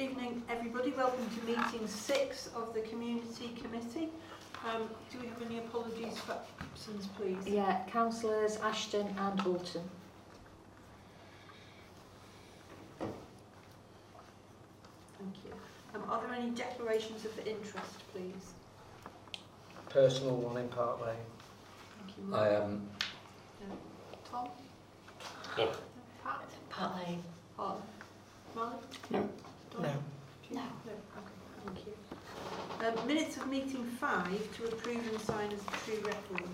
evening, everybody. Welcome to meeting six of the Community Committee. Um, do we have any apologies for absence, please? Yeah, councillors Ashton and Alton. Thank you. Um, are there any declarations of interest, please? Personal one in Park Lane. Thank you. I am Tom? No. Pat? Pat Lane. Hart? Molly? No. No. No, okay, thank you. Um, minutes of meeting five to approve and sign as true records.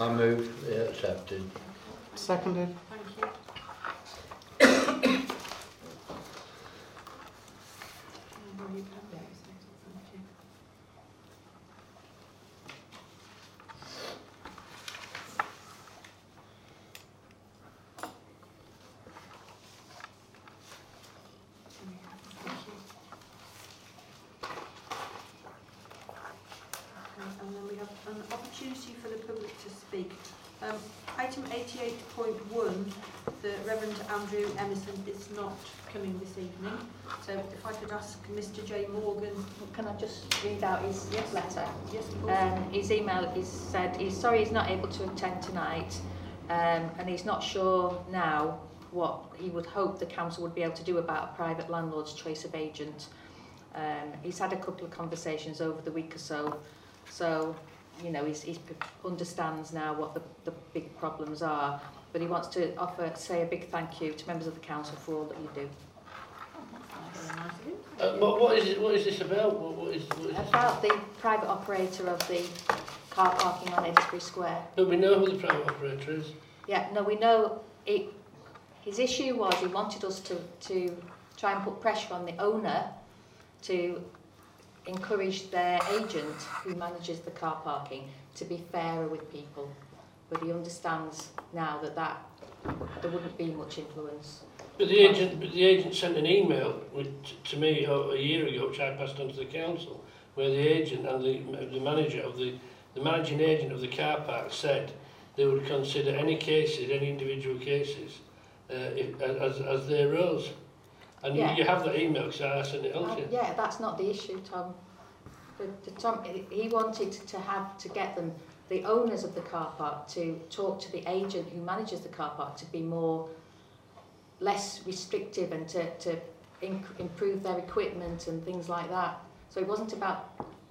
I move accepted. Seconded. Thank you. Oh, well, you've had those, thank you. Thank you. Okay, and then we have an opportunity for the public to speak. Um, item 88.1, the Reverend Andrew Emerson is not coming this evening. So if I could ask Mr J Morgan, Can I just read out his Yes. letter? yes, of course. Um, his email is said he's sorry he's not able to attend tonight um, and he's not sure now what he would hope the council would be able to do about a private landlord's choice of agent. Um, he's had a couple of conversations over the week or so, so you know he's, he's understands now what the, the big problems are, but he wants to offer say a big thank you to members of the council for all that you do. Very nice of him. Uh, what, what is it? What is this about? What, what is? What is? About the private operator of the car parking on Edisbury Square. But we know who the private operator is. Yeah, no, we know it, his issue was he wanted us to, to try and put pressure on the owner to encourage their agent who manages the car parking to be fairer with people. But he understands now that, that there wouldn't be much influence. But the agent, but the agent sent an email with, to me uh, a year ago, which I passed on to the council, where the agent and the, the manager of the, the managing agent of the car park said they would consider any cases, any individual cases, uh, if, as, as they arose. And Yeah. you, you have that email because I sent it on Uh, to you. yeah, that's not the issue, Tom. The, the Tom. He wanted to have to get them, the owners of the car park, to talk to the agent who manages the car park to be more, less restrictive and to, to inc- improve their equipment and things like that. So it wasn't about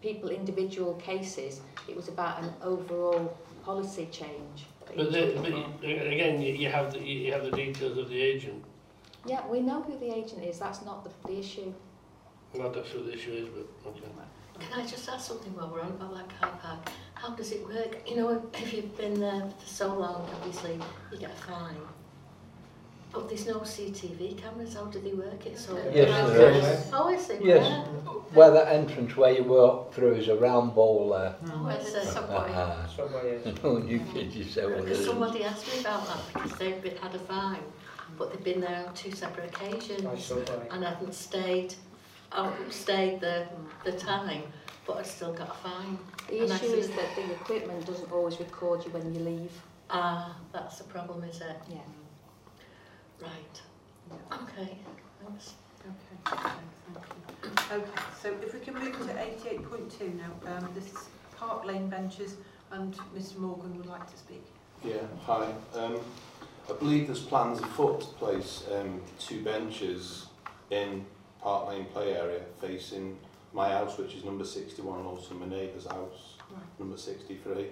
people, individual cases. It was about an overall policy change. But, the, but you- again, you, you have the you have the details of the agent. Yeah, we know who the agent is. That's not the, the issue. Not that's what the issue is, but okay. Can I just ask something while we're on about that car park? How does it work? You know, if you've been there for so long, obviously, you get a fine. But there's no CCTV cameras, how do they work it? So Yes, there is. Oh, I see. Yes, where that entrance where you walk through is a round bowl there. Oh, I see. Ah, Subway is. don't you kid yourself. Because there somebody asked me about that because they've been, had a fine, but they've been there on two separate occasions Subway. and hadn't stayed, outstayed the, the time, but had still got a fine. The And I issue see- is that the equipment doesn't always record you when you leave. Ah, that's the problem, is it? Yeah. Right. Okay, thanks. Okay, okay, thank you. Okay, so if we can move to 88.2 now, um, this is Park Lane Ventures and Mr Morgan would like to speak. Yeah, hi. Um, I believe there's plans afoot to place um, two benches in Park Lane play area facing my house, which is number 61, and also my neighbour's house, Right. number 63.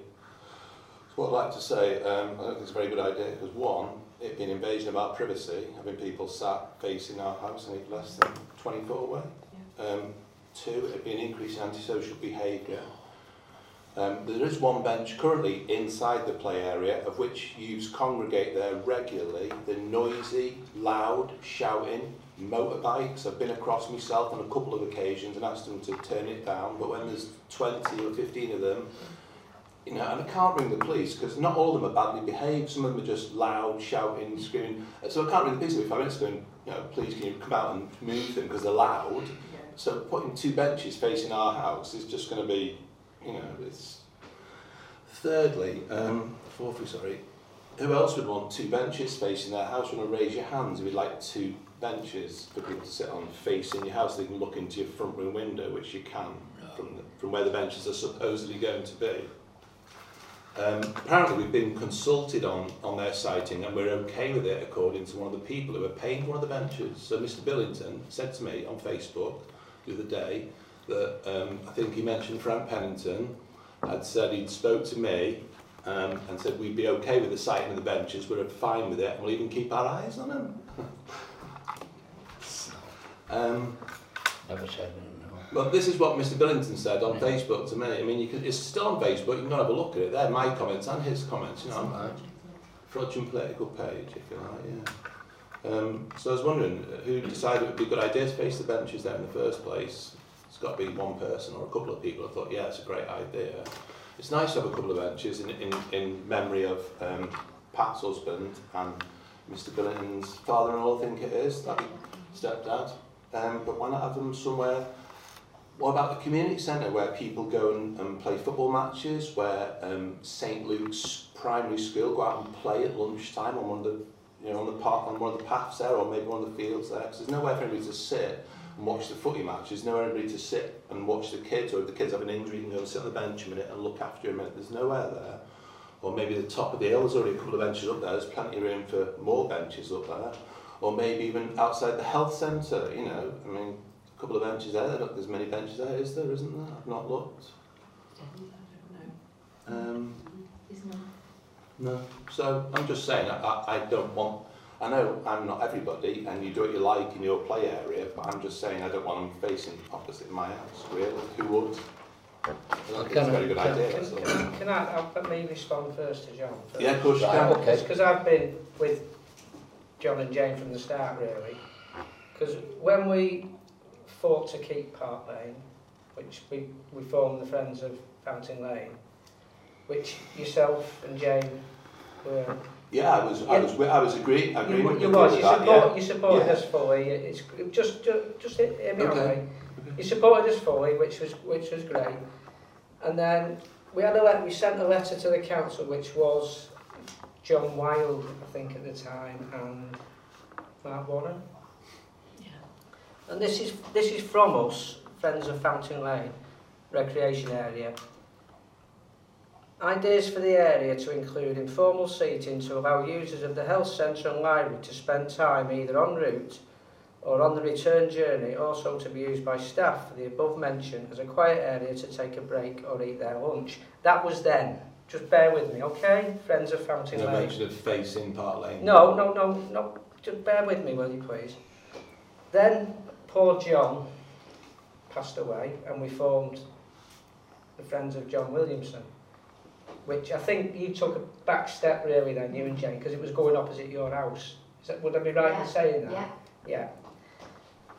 So what I'd like to say, um, I don't think it's a very good idea, because one, it being invasion of our privacy, having people sat facing our house and it's less than 20 foot away. Um, two, it being increase in antisocial behaviour. Um, there is one bench currently inside the play area of which youths congregate there regularly. They're noisy, loud, shouting, motorbikes. I've been across myself on a couple of occasions and asked them to turn it down, but when there's 20 or 15 of them, you know, and I can't ring the police because not all of them are badly behaved. Some of them are just loud, shouting, screaming. So I can't ring the police every five minutes going, you know, please can you come out and move them because they're loud. So putting two benches facing our house is just going to be, you know, it's. Thirdly, um, fourthly, sorry, who else would want two benches facing their house? You Want to raise your hands if you'd like two benches for people to sit on facing your house? So they can look into your front room window, which you can from, the, from where the benches are supposedly going to be. Um, apparently, we've been consulted on, on their siting and we're okay with it, according to one of the people who are paying one of the benches. So, Mr. Billington said to me on Facebook the other day that um, I think he mentioned Frank Pennington had said he'd spoke to me um, and said we'd be okay with the siting of the benches, we're fine with it, and we'll even keep our eyes on them. um, Never said. Well, this is what Mr. Billington said on Facebook to me. I mean, you can, it's still on Facebook. You can go and have a look at it. They're my comments and his comments. You know, Right. fraudulent political page, if you like. Yeah. Um, so I was wondering uh, who decided it would be a good idea to face the benches there in the first place. It's got to be one person or a couple of people. I thought, yeah, it's a great idea. It's nice to have a couple of benches in, in, in memory of um, Pat's husband and Mr. Billington's father-in-law, I think it is, that stepdad. Um, but why not have them somewhere what about the community centre where people go and, and play football matches, where um, St Luke's primary school go out and play at lunchtime on one of the, you know, on the park, on one of the paths there, or maybe one of the fields there? Because there's nowhere for anybody to sit and watch the footy match. There's nowhere anybody to sit and watch the kids, or if the kids have an injury, you can go and sit on the bench a minute and look after a minute. There's nowhere there. Or maybe the top of the hill, there's already a couple of benches up there. There's plenty of room for more benches up there. Or maybe even outside the health centre, you know, I mean, a couple of benches there. Look, there's many benches there, is there? Isn't there? I've not looked. Um, no. So I'm just saying, I, I, I don't want. I know I'm not everybody, and you do what you like in your play area, but I'm just saying I don't want them facing opposite my house. Really, who would? I think it's a very good Can, idea. can, all. can, can I, I'll let me respond first to John? First. Yeah, of course you can. okay. Because I've been with John and Jane from the start, really. Because when we fought to keep Park Lane, which we, we formed the Friends of Fountain Lane, which yourself and Jane were... Yeah, I was, I was, I was agree, agreeing You, you was, you, that. support, you supported Yeah. us fully. It's just, just, just hear me Okay. You supported us fully, which was, which was great. And then we had a let, we sent a letter to the council, which was John Wilde, I think at the time, and Mark Warren. And this is this is from us, Friends of Fountain Lane, recreation area. Ideas for the area to include informal seating to allow users of the health centre and library to spend time either en route or on the return journey, also to be used by staff for the above mentioned as a quiet area to take a break or eat their lunch. That was then. Just bear with me, okay? Friends of Fountain Lane. mention of facing Park Lane. No, no, no, no. Just bear with me, will you please? Then poor John passed away, and we formed the Friends of John Williamson, which I think you took a back step really then, you and Jane, because it was going opposite your house. Is that, would I be right Yeah, in saying that? Yeah. Yeah.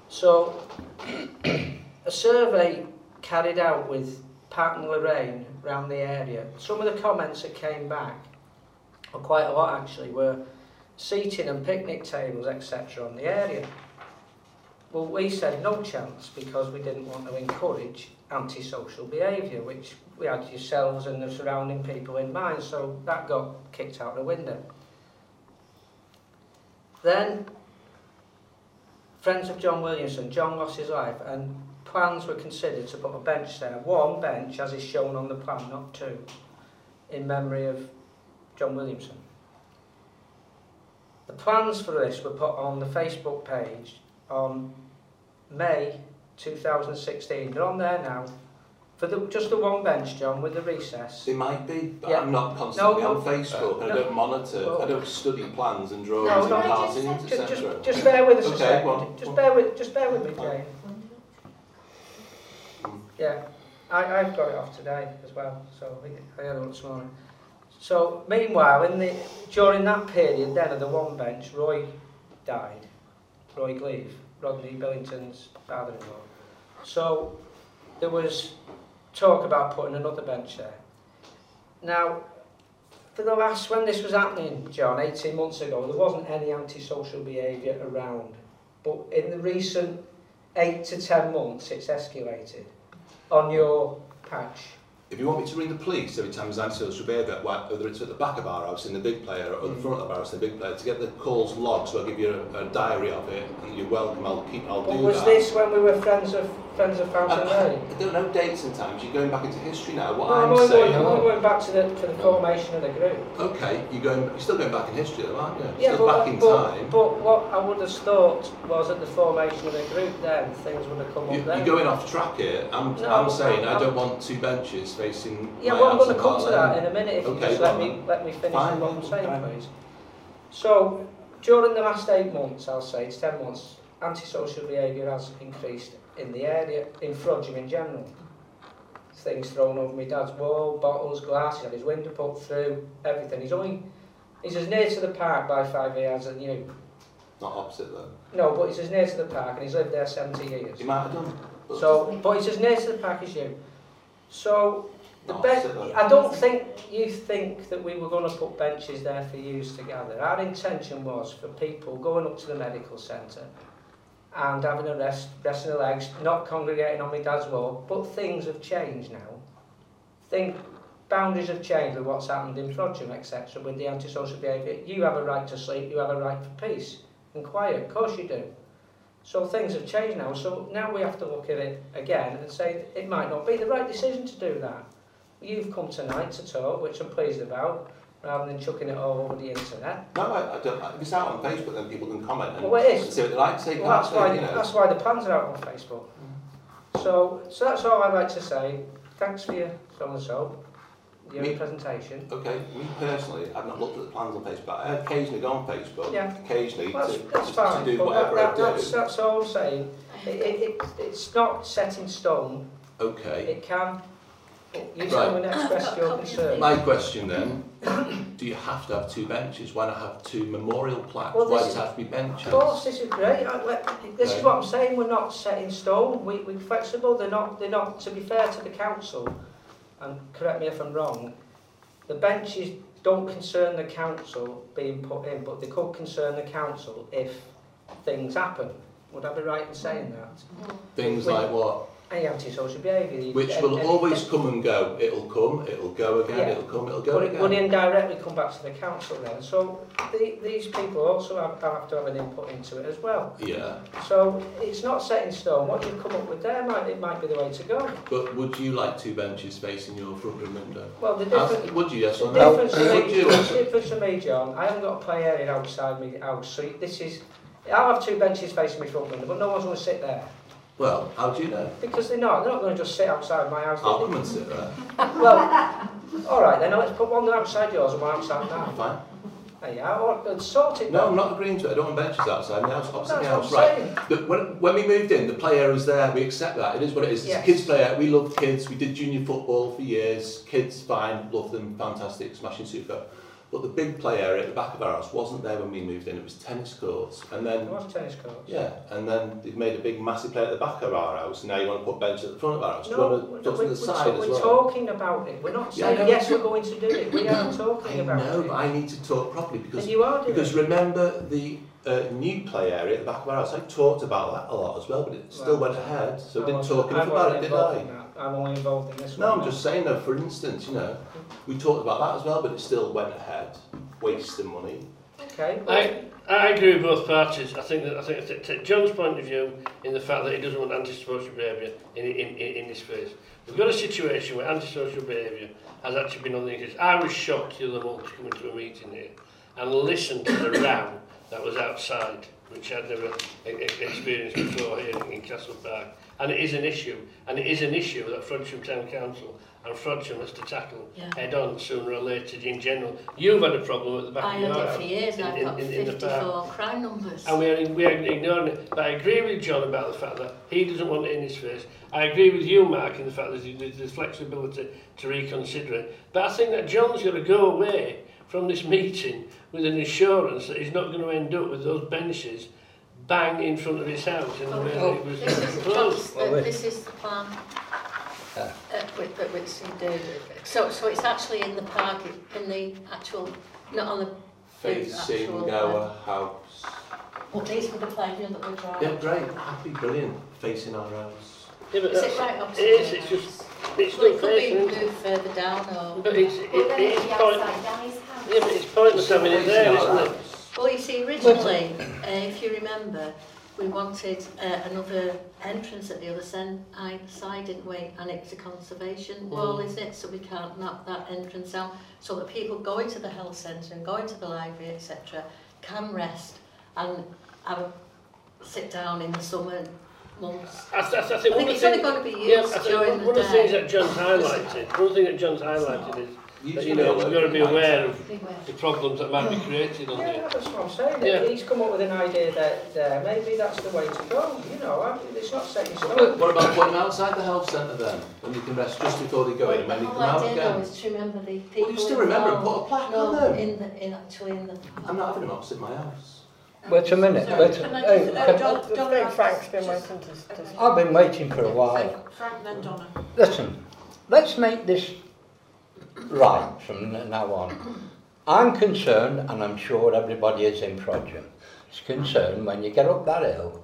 So, a survey carried out with Pat and Lorraine around the area, some of the comments that came back, or quite a lot actually, were seating and picnic tables, etc. on the area. Well, we said no chance because we didn't want to encourage antisocial behaviour, which we had yourselves and the surrounding people in mind, so that got kicked out the window. Then Friends of John Williamson, John lost his life and plans were considered to put a bench there. One bench, as is shown on the plan, not two, in memory of John Williamson. The plans for this were put on the Facebook page on May 2016. They're on there now. For the, just the one bench, John, with the recess. It might be, but Yeah. I'm not constantly No, no. on Facebook. and I don't monitor. Well- I don't study plans and drawings No, and no. cartoons, Just, etc. just, just bear with us a second. on. Just bear with, just bear with me. Jane. Mm. Yeah, I, I've got it off today as well, so I had a look this morning. So, meanwhile, in the during that period then of the one bench, Roy died. Roy Gleave, Rodney Billington's father-in-law. So, there was talk about putting another bench there. Now, for the last, when this was happening, John, 18 months ago, there wasn't any antisocial behaviour around. But in the recent 8 to 10 months, it's escalated on your patch. If you want me to ring the police every time behaviour, wh- whether it's at the back of our house in the big player or the mm. front of our house in the big player, to get the calls logged, so I'll give you a, a diary of it, and you're welcome, I'll keep, I'll But do was that. this when we were friends of friends of Fountain uh, I, Lane? I don't know dates and times, you're going back into history now. What No, I'm I'm saying, going, I'm going back to the to the formation of the group. okay, you're going, you're still going back in history though, aren't you? Yeah, still but, back in but, time. but what I would have thought was at the formation of the group then, things would have come You, up then. you're going off track here. I'm, No, I'm saying I I'm- don't want two benches facing Yeah, well, I'm going to come to that in a minute if you just let me, let me finish Fine, what I'm saying, please. So, during the last eight months, I'll say, it's ten months, antisocial behaviour has increased in the area, in Frodsham in general. Things thrown over my dad's wall, bottles, glass, he's had his window put through, everything. He's only, he's as near to the park by five years as you. Not opposite though. No, but he's as near to the park and he's lived there 70 years. You might have done. but- So, but he's as near to the park as you. So, the Not best. I don't think you think that we were going to put benches there for use to gather. Our intention was for people going up to the medical centre and having a rest, resting their legs, not congregating on my dad's wall. But things have changed now. Think boundaries have changed with what's happened in Frodsham, etc. With the antisocial behaviour, you have a right to sleep. You have a right for peace and quiet. Of course you do. So things have changed now. So now we have to look at it again and say it might not be the right decision to do that. You've come tonight to talk, which I'm pleased about, rather than chucking it all over the internet. No, I, I don't. If it's out on Facebook, then people can comment and, Well, it is. and say what they like to say. Well, that's why you know. that's why the plans are out on Facebook. Mm-hmm. So so that's all I'd like to say. Thanks for your so and so, your Me- presentation. Okay, me personally, I've not looked at the plans on Facebook. I occasionally go on Facebook, Yeah. occasionally Well, to, that's, that's to, fine. to do whatever that, that, that's, do. that's all I'm saying. It, it, it, it's not set in stone. Okay. It can. You Right. tell me next question your concern. My question then, do you have to have two benches? Why not have two memorial plaques? Well, Why does it have to be benches? Of course, this is great. I, let- this is what I'm saying. We're not set in stone. We, we're flexible. They're not. They're not. To be fair to the council, and correct me if I'm wrong, the benches don't concern the council being put in, but they could concern the council if things happen. Would I be right in saying that? Things Wait. like what? Any antisocial behaviour. Which any- will any- always come and go. It'll come, it'll go again, Yeah. it'll come, it'll go But again. indirectly come back to the council then. So the, these people also have, have to have an input into it as well. Yeah, So it's not set in stone. What you've come up with there might it might be the way to go. but would you like two benches facing your front room window? Well, the difference, Ask- Would you, yes or no? difference, me, the difference for me, John, I haven't got a play area outside my house. So this is, I'll have two benches facing my front window, but no one's going to sit there Well, how do you know? because they're not. They're not going to just sit outside my house. I'll come and sit there. Well, all right then. Let's put one outside yours and one outside mine. Fine. There you are. Well, sort it. No. I'm not agreeing to it. I don't want benches outside my house, opposite my That's house. what I'm Right. The, when, when we moved in, the play area was there. We accept that. It is what it is. It's Yes. a kids' play area. We love kids. We did junior football for years. Kids, fine. Love them. Fantastic. Smashing super. But the big play area at the back of our house wasn't there when we moved in. It was tennis courts. And then, was tennis courts. yeah, and then they've made a big, massive play at the back of our house. And now you want to put benches at the front of our house. Do you No, want we're, to to we're, the side we're, as we're well? talking about it. We're not saying know. yes, we're going to do it. We are talking I about know, it. No, but I need to talk properly because And you are doing Because it. remember the uh, new play area at the back of our house, I talked about that a lot as well, but it still Well, went ahead, so I didn't talk enough about it, did I? that. I'm only involved in this No, one. I'm just saying though, for instance, you know, we talked about that as well, but it still went ahead, wasting money. Okay. well, I, I agree with both parties. I think that I think that take John's point of view in the fact that he doesn't want antisocial behaviour in, in, in, in this phase. We've got a situation where antisocial behaviour has actually been on the increase. I was shocked the other month to come into a meeting here and listen to the row that was outside, which I'd never e- e- experienced before here in, in Castle Park. And it is an issue, and it is an issue that Frodsham Town Council and Frodsham has to tackle Yeah. head on sooner or later in general. You've had a problem at the back I of your had it for years. in- I've in- got in- in the park. 54 crime numbers. And we are, we are ignoring it. But I agree with John about the fact that he doesn't want it in his face. I agree with you, Mark, in the fact that there's there's flexibility to reconsider it. But I think that John's got to go away from this meeting with an assurance that he's not going to end up with those benches bang in front of his house in the way that it was This is, the proposed. plan, Well, we- this is the plan uh, with, that which you do. So, so it's actually in the park, in the actual, not on the Facing actual, our house. Well, these were the playground that we're drawing. Yeah, great, happy, brilliant, facing our house. Yeah, but Is it that's- right opposite It is, it's just, it's Well, it not could be facing moved further down or... But it's, it, Well, then it's it'd be point, outside Danny's house. yeah, but it's pointless having it there, isn't it? Well, you see, originally, uh, if you remember, we wanted uh, another entrance at the other sen- i- side, didn't we? And it's a conservation wall, Mm. isn't it? So we can't knock that entrance down. So that people going to the health centre and going to the library, etc., can rest and have a sit down in the summer months. I, th- I, I I think one think it's only going to be used I think during one, the one of the things that John's highlighted, one thing that John's highlighted is that, you know, we've got to be aware of the problems that might be created on Yeah, there. that's what I'm saying. Yeah. He's come up with an idea that there, maybe that's the way to go. You know, I, it's not set in What stone. what about putting them outside the health centre then, when you can rest just before they go in and the when they come out idea though again? is to remember the people Well, you still remember and put a plaque no, on them. in the, in actually in the... I'm not having them opposite my house. Wait a minute, Sorry, wait a can I hey, just, uh, can- John, I John, think Frank's been just- waiting to... to okay. I've been waiting for a while. Frank, then Donna. Listen, let's make this right from now on. I'm concerned, and I'm sure everybody is in Frodsham, is concerned when you get up that hill,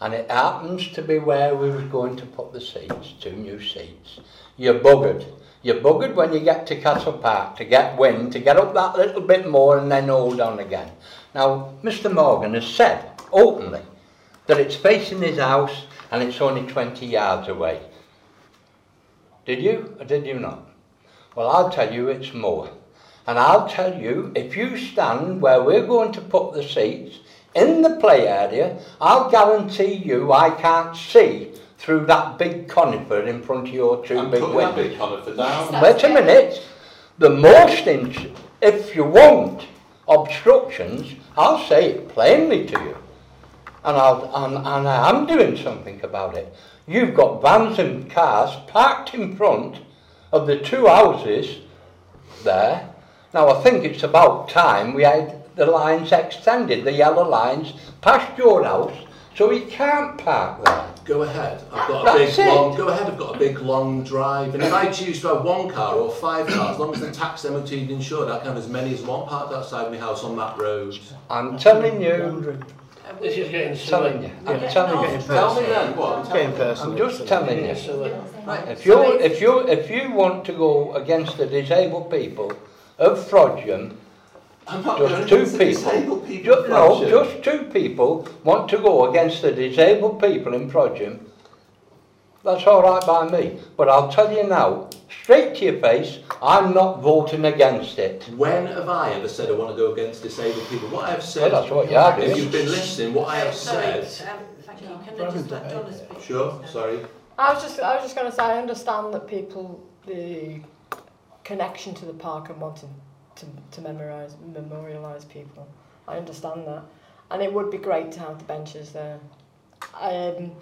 and it happens to be where we were going to put the seats, two new seats. You're buggered. You're buggered when you get to Castle Park to get wind, to get up that little bit more and then hold on again. Now, Mr Morgan has said openly that it's facing his house and it's only 20 yards away. Did you or did you not? Well, I'll tell you it's more. And I'll tell you, if you stand where we're going to put the seats in the play area, I'll guarantee you I can't see through that big conifer in front of your 2 I'm big putting that windows. big conifer down. Wait a minute. The most, in, if you want obstructions, I'll say it plainly to you. And, I'll, and, and I am doing something about it. You've got vans and cars parked in front of the two houses there. Now I think it's about time we had the lines extended, the yellow lines, past your house, so he can't park there. Go ahead, I've got a That's big it. long, go ahead, I've got a big long drive, and if I choose to have one car or five cars, as long as the tax MOT insured, I can have as many as one parked outside my house on that road. I'm telling you, Uh, this is getting telling silly. you, I'm Yeah. telling you. Tell me then, what? Getting I'm just telling you. Uh, right, If you it's- if you if you want to go against the disabled people of Frodsham, Just two people. people. ju- of no, just two people want to go against the disabled people in Frodsham, that's all right by me. But I'll tell you now, straight to your face, I'm not voting against it. When have I ever said I want to go against disabled people? What I have Well, said, that's what you are if you've been listening, what I have sorry, said, um, thank you. Can I just let Donna speak? sure, sorry. I was just, I was just going to say, I understand that people, the connection to the park and wanting to, to memorialise, memorialise people. I understand that. And it would be great to have the benches there. Um,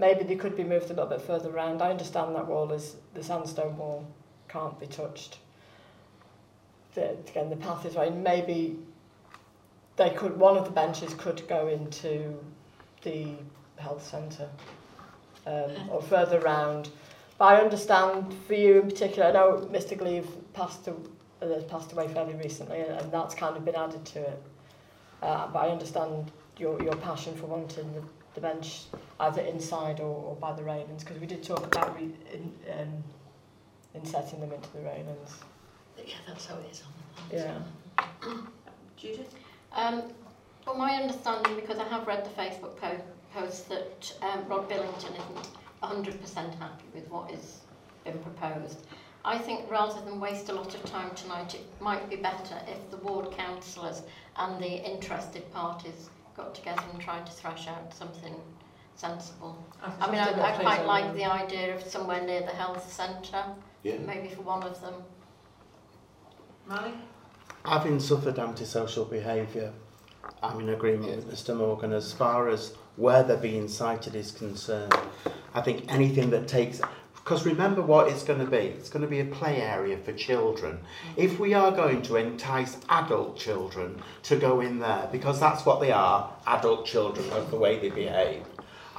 maybe they could be moved a little bit further around. I understand that wall is, the sandstone wall can't be touched. The, again, the path is right. Maybe they could, one of the benches could go into the health centre um, or further round. But I understand for you in particular, I know Mr Gleave passed, uh, passed away fairly recently and, and that's kind of been added to it. Uh, but I understand your, your passion for wanting the, the bench either inside or, or by the railings because we did talk about re, in, um, insetting them into the railings. Yeah, that's how it is on the plans. Yeah. Judith? Um, well, my understanding, because I have read the Facebook po- post, that um, Rod Billington isn't 100% happy with what has been proposed. I think rather than waste a lot of time tonight, it might be better if the ward councillors and the interested parties got together and tried to thrash out something sensible. I mean, I, I quite like the idea of somewhere near the health centre, Yeah. maybe for one of them. Mally? Having suffered antisocial behaviour, I'm in agreement with Mr Morgan as far as where they're being sited is concerned. I think anything that takes because remember what it's going to be. It's going to be a play area for children. If we are going to entice adult children to go in there, because that's what they are, adult children, of the way they behave,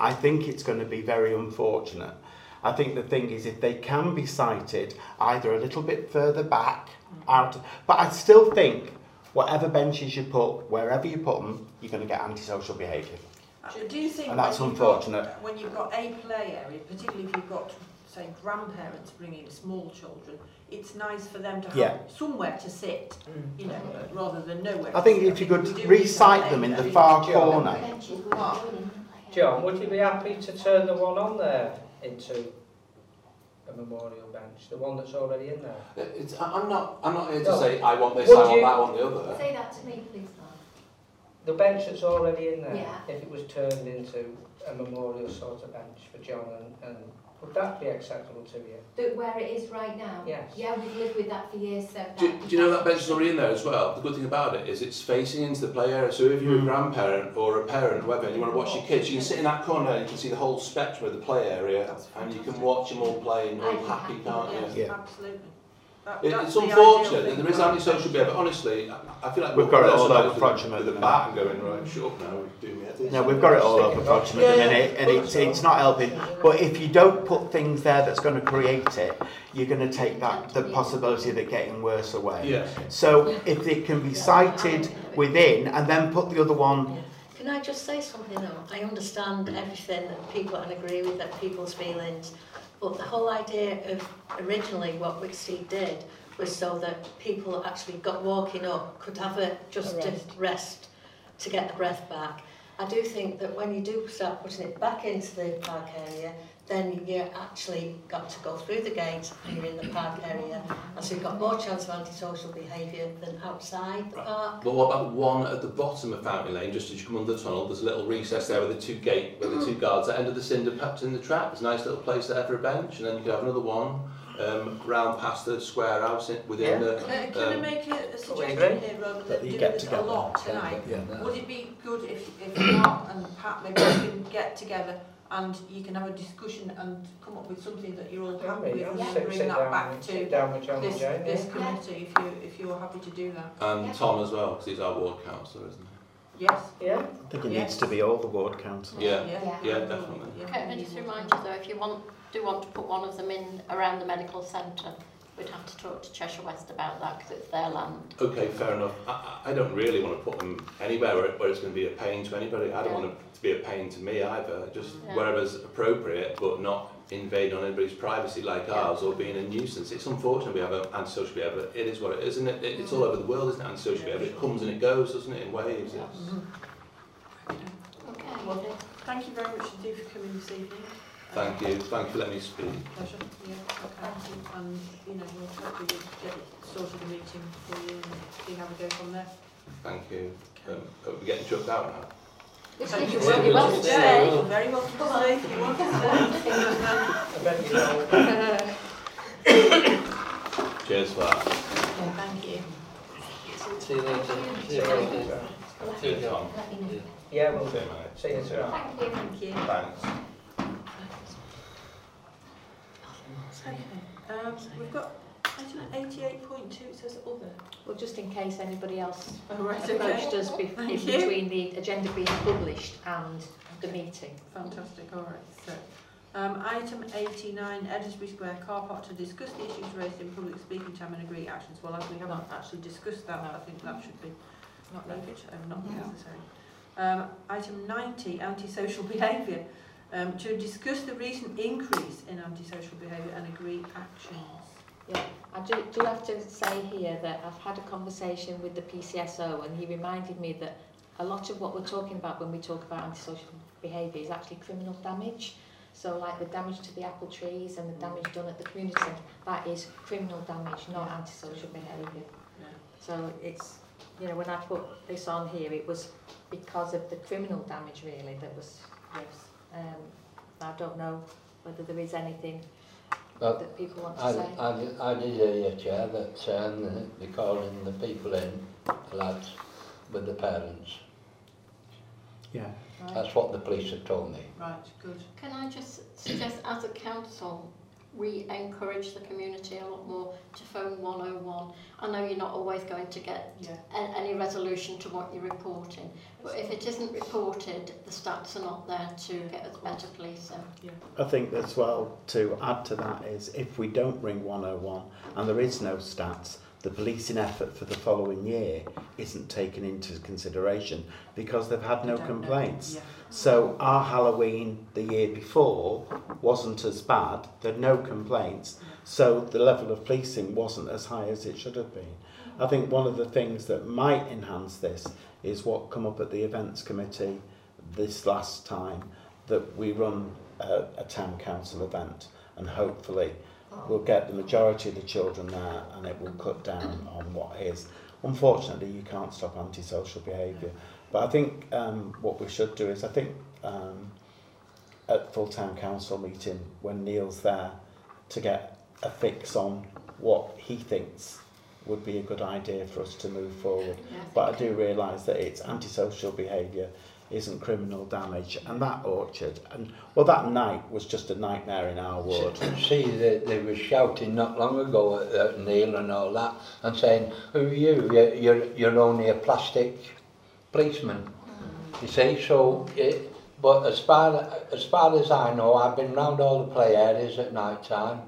I think it's going to be very unfortunate. I think the thing is, if they can be sited either a little bit further back, mm-hmm. out, but I still think whatever benches you put, wherever you put them, you're going to get antisocial behaviour. Do you think And that's when you've got- unfortunate. when you've got a play area, particularly if you've got say, grandparents bringing small children, it's nice for them to have Yeah. somewhere to sit, mm. you know, rather than nowhere. I to think sit. if you could we do need recite them in the far John. corner. John, would you be happy to turn the one on there into a memorial bench, the one that's already in there? Uh, it's, I- I'm not, I'm not here to No. say I want this, Would I want you- that, I want the other. Say that to me, please, Mark. The bench that's already in there, Yeah. if it was turned into a memorial sort of bench for John and, and would that be acceptable to you? But where it is right now? Yes. Yeah, we've lived with that for years, so Do, that- do you know that bench is already in there as well? The good thing about it is it's facing into the play area. So if you're a Mm. grandparent or a parent, whatever, and you want to watch your kids, you can sit in that corner and you can see the whole spectrum of the play area, and you can watch them all playing, all happy, happy, can't Yes, you? Yeah. absolutely. That, it's unfortunate ideal that thing there is about antisocial it. behaviour. Honestly, I, I feel like We've got it all person over with a- Frodsham at with the a minute. bat and going right, shut up now, do me at this. No, we've got it all over Frodsham at the Yeah, minute, and it's, it's not helping. But if you don't put things there that's going to create it, you're going to take that the possibility of it getting worse away. Yeah. So if it can be sited within, and then put the other one, Can I just say something though? I understand everything that people and agree with that people's feelings, but the whole idea of originally what Wicksteed did was so that people actually got walking up could have a just A a rest. rest to get the breath back. I do think that when you do start putting it back into the park area, then you actually got to go through the gate and you're in the park area, and so you've got more chance of antisocial behaviour than outside the park. But what about one at the bottom of Fountain Lane, just as you come under the tunnel, there's a little recess there with the two gate, with the two guards, at the end of the cinder perhaps in the trap, there's a nice little place there for a bench, and then you could have another one, um, round past the square house in, within the... Can, I- can I um, make a, a suggestion here rather That than you doing get this a together. lot tonight? Yeah. Would it be good if, if Mark and Pat maybe you can get together and you can have a discussion and come up with something that you're all happy with and then sit, bring sit that down, back to down with John this, Jane. this yeah. committee if you if you're happy to do that. And Yeah. Tom as well, because he's our ward councillor, isn't he? Yes. Yeah. I think it Yes. needs to be all the ward councillors. he? Yeah. Yeah, Yeah, definitely. Okay, and I just remind you though, if you want, do want to put one of them in around the medical centre, we'd have to talk to Cheshire West about that because it's their land. Okay, fair enough. I, I I don't really want to put them anywhere where, where it's going to be a pain to anybody. I don't Yeah. want it to be a pain to me either. Just Yeah. wherever's appropriate, but not invade on anybody's privacy like Yeah. ours or being a nuisance. It's unfortunate we have an antisocial behaviour. It is what it is, and it, it, it's all mm. over the world, isn't it? Antisocial behaviour. It comes and it goes, doesn't it, in waves. It's, mm-hmm. Okay. Well, thank you very much indeed for coming this evening. Thank you. Thank you for letting me speak. Pleasure. Yeah, okay. And, you know, we'll hopefully get sorted a meeting for you and see how we go from there. Thank you. Um, are we getting chucked out now? Thank you. you're You're welcome welcome to to stay. You're very welcome to stay if you want to stay. I bet you know. Cheers for that. Thank you. See you later. See you later. See you, Tom. Let me know. Yeah, we'll do. Okay. See you soon. Thank you. Thank you. Thanks. Okay, um, we've got item eighty-eight point two, it says other. Well, just in case anybody else Oh, right, approached okay. us be- in you. between the agenda being published and the meeting. Fantastic, all right, so. Um, item eighty-nine, Edisbury Square car park to discuss the issues raised in public speaking time and agree actions. Well, as we haven't actually discussed that, I think that should be Not left, needed. um, not No. necessary. Um, item ninety, antisocial behaviour. Um, to discuss the recent increase in antisocial behaviour and agree actions. Yeah, I do, do have to say here that I've had a conversation with the PCSO and he reminded me that a lot of what we're talking about when we talk about antisocial behaviour is actually criminal damage. So like the damage to the apple trees and the damage done at the community centre, that is criminal damage, not antisocial behaviour. Yeah. So it's, you know, when I put this on here, it was because of the criminal damage really that was, yes. Um, I don't know whether there is anything Well, that people want to I, say. I, did- I did hear, Chair, that um, they're calling the people in, the lads, with the parents. Yeah. Right. That's what the police have told me. Right, good. Can I just suggest, as a council, we encourage the community a lot more to phone 101. I know you're not always going to get Yeah. a- any resolution to what you're reporting, but if it isn't reported, the stats are not there to get us better policing. I think as well to add to that is if we don't ring 101 and there is no stats, the policing effort for the following year isn't taken into consideration because they've had no complaints. Yeah. So our Halloween the year before wasn't as bad. There were no complaints. So the level of policing wasn't as high as it should have been. I think one of the things that might enhance this is what come up at the events committee this last time that we run a, a town council event and hopefully we'll get the majority of the children there and it will cut down on what is. Unfortunately, you can't stop antisocial behaviour. But I think um, what we should do is, I think um, at full town council meeting, when Neil's there, to get a fix on what he thinks would be a good idea for us to move forward. But I do realise that it's antisocial behaviour isn't criminal damage and that orchard and well that night was just a nightmare in our ward See, they, they were shouting not long ago at, at Neil and all that and saying, who are you? You're, you're, you're only a plastic policeman. You see, so, it, but as far, as far as I know, I've been round all the play areas at night time.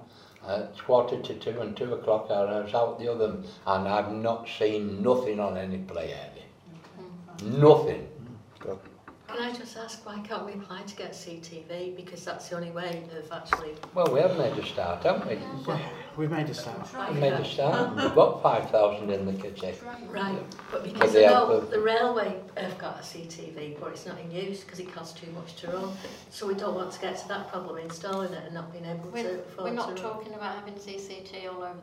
Uh, it's quarter to two and two o'clock I was out the other and I've not seen nothing on any play area. Nothing. Good. Can I just ask why can't we apply to get CTV? Because that's the only way of actually... Well, we have made a start, haven't we? We've made a start We made a start. We've got 5,000 in the kitty. Right, but because they I know the- the railway have got a CTV, but it's not in use because it costs too much to run. So we don't want to get to that problem installing it and not being able to We're, afford we're not to run. talking about having CCT all over,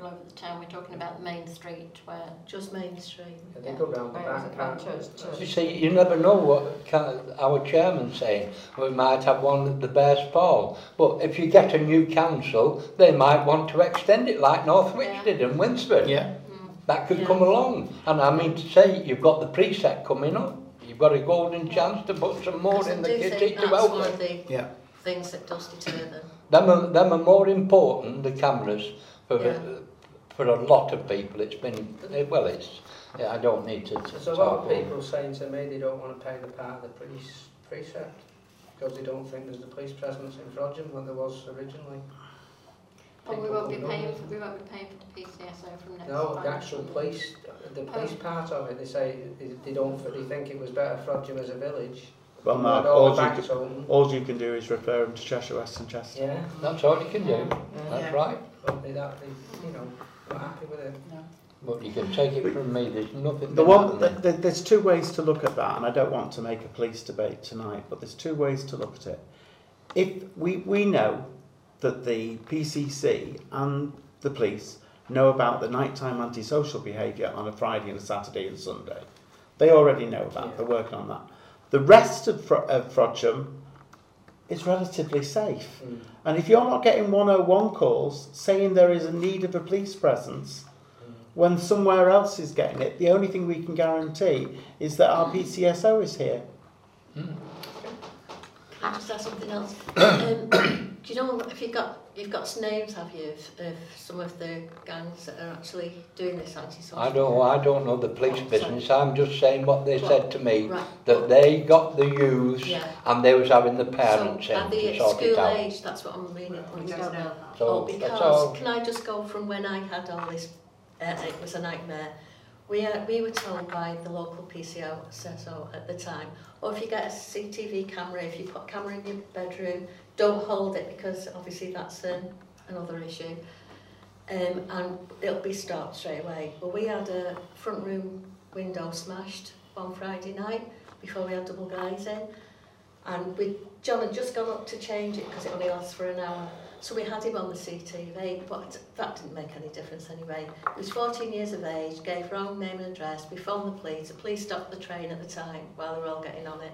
all over the town, we're talking about the main street where... Just Main Street. Yeah, they go round the Where is back, it? can't Church, church. You see, you never know what kind our chairman's saying. We might have one at the Bear's Paw. But if you get a new council, they might want to extend it like Northwich Yeah. did in Winsford. yeah mm. That could Yeah. come along. And I mean to say, you've got the precept coming up. You've got a golden chance to put some more Because I in the do kitty think to that's help one them. of the yeah things that does deter them. Them are, them are more important, the cameras, for, Yeah. For a lot of people, it's been, well, it's, yeah, I don't need to, to There's a lot talk of more. people saying to me they don't want to pay the part of the police precept because they don't think there's a police presence in Frodsham like there was originally. Well, we won't be paying, for, we won't be paying for the PCSO from next No, the actual police, the oh. police Oh. part of it, they say they- they don't, they think it was better Frodsham as a village. Well, Mark, all all you, can, all you can do is refer them to Cheshire West and Chester. Yeah, That's all you can do, that's Yeah. right. but they, that, they, you know, not happy with it. But you can take it from me, there's nothing The one, happening. th th there's two ways to look at that, and I don't want to make a police debate tonight, but there's two ways to look at it. If we, we know that the PCC and the police know about the nighttime antisocial behaviour on a Friday and a Saturday and Sunday, they already know that, Yeah. they're working on that. The rest of, Fro- of Frodsham is relatively safe. Mm. And if you're not getting 101 calls saying there is a need of a police presence, when somewhere else is getting it, the only thing we can guarantee is that our PCSO is here. Can I just ask something else? um, do you know if you've got you've got some names, have you, of, of some of the gangs that are actually doing this anti-social? I don't, I don't know the police Oh, business, I'm just saying what they said to me, Right. that they got the youths Yeah. and they was having the parents so, in are to at sort it school out. age? That's what I'm really We wanting don't know. know. So, oh, because all. can I just go from when I had all this? Uh, it was a nightmare. We uh, we were told by the local PCO so at the time, or if you get a CCTV camera, if you put a camera in your bedroom, don't hold it because obviously that's another issue. Um, and it'll be stopped straight away. Well, we had a front room window smashed on Friday night before we had double guys in. And we, John had just gone up to change it because it only lasts for an hour. So we had him on the CTV, but that didn't make any difference anyway. He was 14 years of age, gave wrong name and address, we phoned the police, the police stopped the train at the time while they were all getting on it.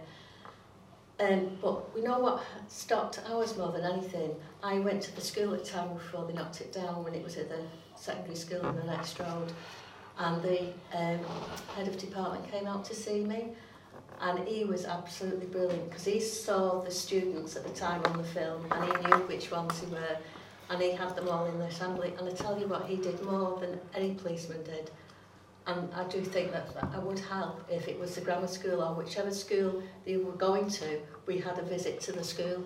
Um, but we know what stopped ours more than anything. I went to the school at the time before they knocked it down when it was at the secondary school on the next road. And the um, head of department came out to see me. And he was absolutely brilliant because he saw the students at the time on the film and he knew which ones they were. And he had them all in the assembly. And I tell you what, he did more than any policeman did. And I do think that, that I would help if it was the grammar school or whichever school they were going to, we had a visit to the school.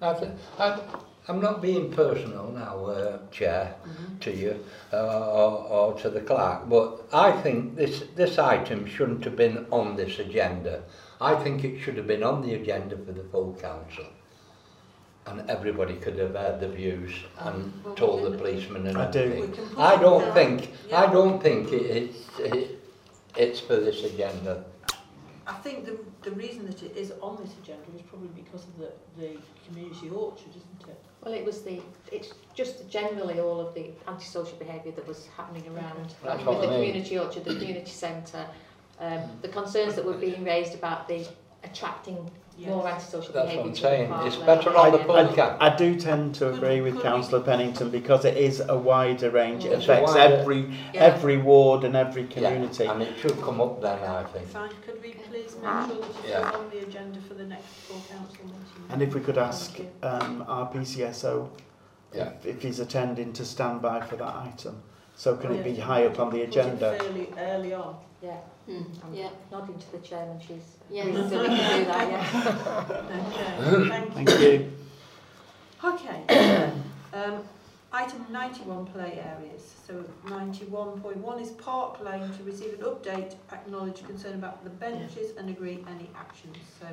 I th- I, I'm not being personal now, uh, Chair, to you uh, or, or to the clerk, but I think this, this item shouldn't have been on this agenda. I think it should have been on the agenda for the full council. And everybody could have heard the views and Well, told the can- policemen and I do. We everything. can put I it don't think, Yeah. I don't think it, it's, it, it's for this agenda. I think the, the reason that it is on this agenda is probably because of the, the community orchard, isn't it? Well, it was the, it's just generally all of the antisocial behaviour that was happening around That's with the I mean. community orchard, the community centre, um, the concerns that were being raised about the attracting more antisocial That's behaviour what I'm saying. the It's better on the I- full council. I do tend to agree with Councillor Pennington because it is a wider range. It It's affects wider- every Yeah. every ward and every community. Yeah, and it should come up then, I think. Fine, could we please make sure that it is Yeah. on the agenda for the next full council meeting? And if we could ask um, our PCSO Yeah. if, if he's attending to stand by for that item. So can Oh, it be high up on the agenda? fairly early on. Yeah, Mm, I'm yeah. nodding to the chairman, she's Yes. really silly to do that, yeah. Okay, thank Thank you. Okay. um, item 91 play areas. So 91.1 is Park Lane to receive an update, acknowledge concern about the benches and agree any actions. So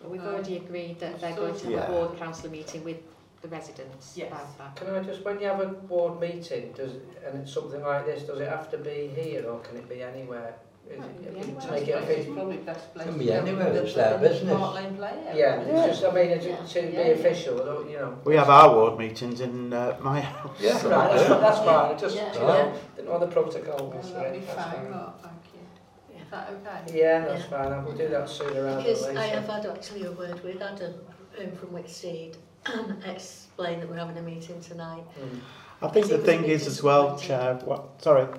Well, we've Um, already agreed that they're going to have Yeah. a board council meeting with the residents Yes. about that. Can I just, when you have a board meeting, does, and it's something like this, does it have to be here or can it be anywhere? Is it- it can be to anywhere. make it it's official? probably best place Can be anywhere, in the- it's their business. Park Lane play area. Yeah, it's just, I mean, to, Yeah. be official, you know. We have our ward meetings in uh, my house. Yeah. so- Right, that's, that's fine, I just, Yeah. you know, didn't know the protocol Well, was for that'd be that's fine, fine. Thank you. Is that okay? Yeah, that's Yeah. fine, we'll do that sooner rather than Because. I have had actually a word with Adam um, from Wicksteed and explained that we're having a meeting tonight. Mm. I think the It was a thing is as well. Chair, what, sorry, Go on. Uh,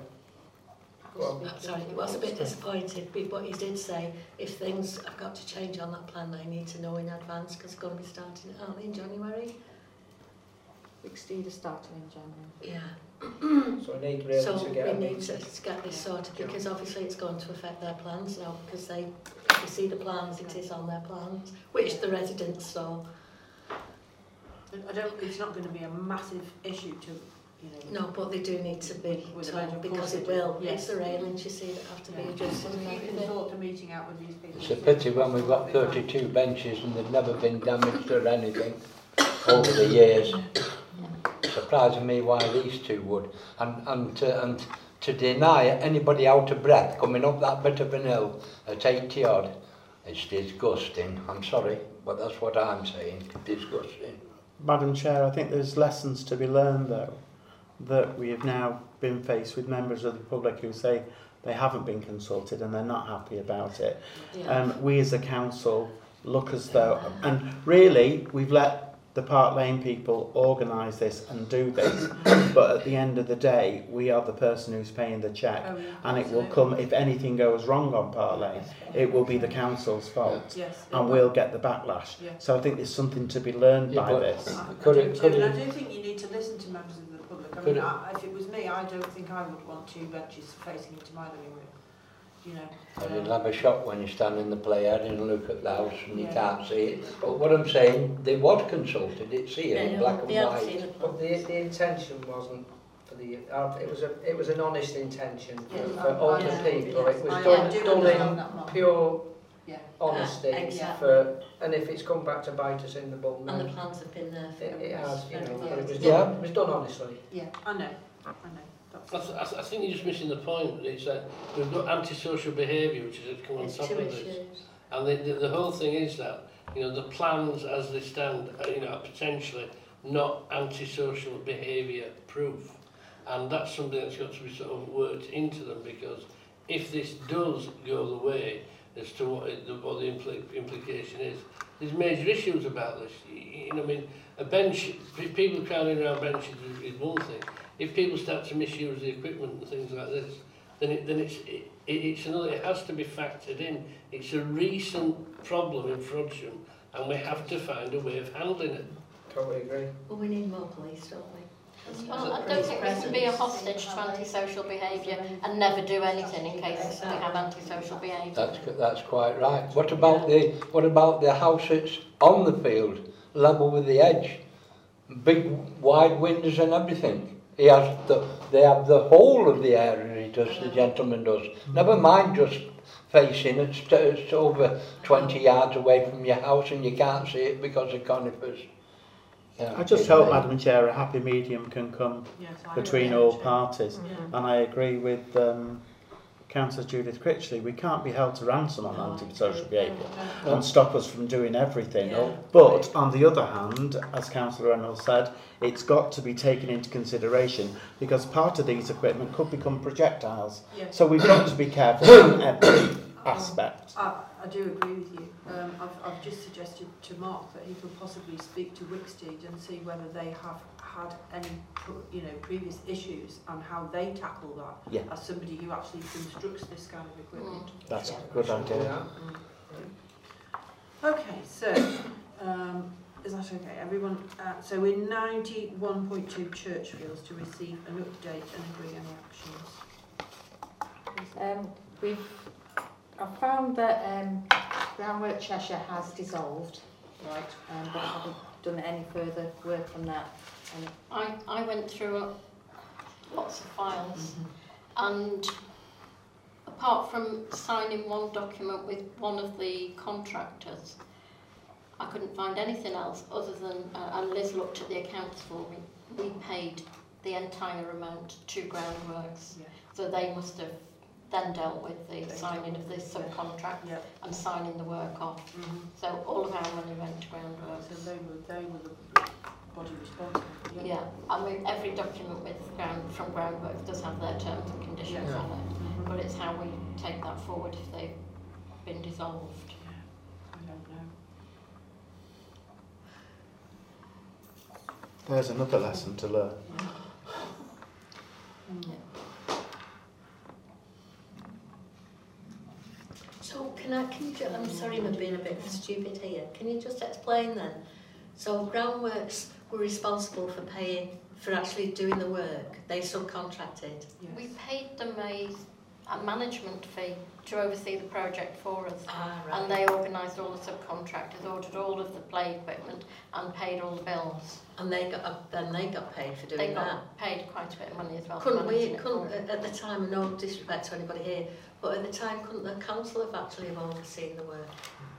Sorry, he was a bit disappointed, but what he did say, if things have got to change on that plan, they need to know in advance because it's going to be starting, aren't they, in January? Wicksteed is starting in January. Yeah. So we need really So to get a need meeting. to get this sorted because obviously it's going to affect their plans now because they, if you see the plans, it is on their plans, which the residents saw. I don't, it's not going to be a massive issue to, you know. No, but they do need to be With told of because it will. yes. It's the railings, you see, that have to be adjusted Well, you can sort the meeting out with these people. It's a pity when we've got 32 benches and they've never been damaged or anything over the years. Surprising me why these two would. And, and, to, and to deny anybody out of breath coming up that bit of an hill at 80 odd, it's disgusting. I'm sorry, but that's what I'm saying. Disgusting. Madam Chair, I think there's lessons to be learned though, that we have now been faced with members of the public who say they haven't been consulted and they're not happy about it. Yeah. Um, we as a council look as though, and really we've let the Park Lane people organise this and do this, but at the end of the day, we are the person who's paying the cheque. Oh, yeah, And it will come, if anything goes wrong on Park Lane, it will be the council's fault. Yes. And we'll get the backlash. Yeah. So I think there's something to be learned Yeah, by this. I, I Could do it- too, could and I do think you need to listen to members of the public. I mean, I, if it was me, I don't think I would want two benches facing into my living room. You know. And um, have a shock when you stand in the playhead and look at the house and yeah. you can't see it. But what I'm saying, they was consulted, it's here yeah, in black and white. But the, the intention wasn't for the uh, it was a it was an honest intention yeah, for, for older yeah, people. It was I done, yeah, done in pure Yeah. honesty Ah, exactly. for, and if it's come back to bite us in the bum, And the plans have been there for it, it has, you know, very it was long. Yeah. done, it was done honestly. Yeah, I know. I know. I, That's, th- I, I think you're just missing the point. It's that we've got antisocial behaviour, which has come on It's top of this. issues. And the, the, the whole thing is that, you know, the plans as they stand, are, you know, are potentially not antisocial behaviour proof. And that's something that's got to be sort of worked into them because if this does go the way as to what, it, the, what the impli- implication is, there's major issues about this. You, you know, I mean, a bench, people crowding around benches is, is one thing. If people start to misuse the equipment and things like this, then it, then it's it, it's another. It has to be factored in. It's a recent problem in Frodsham, and we have to find a way of handling it. Totally agree. Well, we need more police, don't we? Well, I don't think we can be a hostage to antisocial behaviour and never do anything in case we have antisocial behaviour. That's, that's quite right. What about the, what about the house that's on the field, level with the edge? Big wide windows and everything. He has the, they have the whole of the area, he does, the gentleman does. Never mind just facing, it's, it's over 20 yards away from your house and you can't see it because of conifers. Yeah, I just hope. Madam Chair, a happy medium can come Yes, between agree, all actually. parties. Yeah. And I agree with um, Councillor Judith Critchley. We can't be held to ransom on antisocial behaviour No. and stop us from doing everything. Yeah. But on the other hand, as Councillor Reynolds said, it's got to be taken into consideration because part of these equipment could become projectiles. Yeah. So we've got to be careful in every aspect. I, I do agree with you. Um, I've, I've just suggested to Mark that he could possibly speak to Wicksteed and see whether they have had any, you know, previous issues and how they tackle that Yeah. as somebody who actually constructs this kind of equipment. That's a good idea. Okay, so, um, is that okay? Everyone, uh, so we're 91.2 Churchfields to receive an update and agree any actions. Um, we've, I found that um, Groundwork Cheshire has dissolved, right, um, but I haven't done any further work on that. And I, I went through lots of files and apart from signing one document with one of the contractors, I couldn't find anything else other than, uh, and Liz looked at the accounts for me, we paid the entire amount to Groundworks. Yeah. So they must have then dealt with the They signing of the with it, subcontract Yeah. and signing the work off. Mm-hmm. So all of our money went to Groundworks. So they were, they were the body responsible. Yeah, I mean, every document with ground, from Groundworks does have their terms and conditions Yeah. on it, Mhm. but it's how we take that forward if they've been dissolved. I don't know. There's another lesson to learn. So can I, can you, I'm sorry I'm being a bit stupid here, can you just explain then? So Groundworks were responsible for paying, for actually doing the work, they subcontracted? We paid them a, a management fee to oversee the project for us. Ah, And they organised all the subcontractors, ordered all of the play equipment and paid all the bills. And they got, uh, then they got paid for They doing that? got paid quite a bit of money as well. Couldn't we, couldn't, at at the time, no disrespect to anybody here, but at the time, couldn't the council have actually have overseen the work?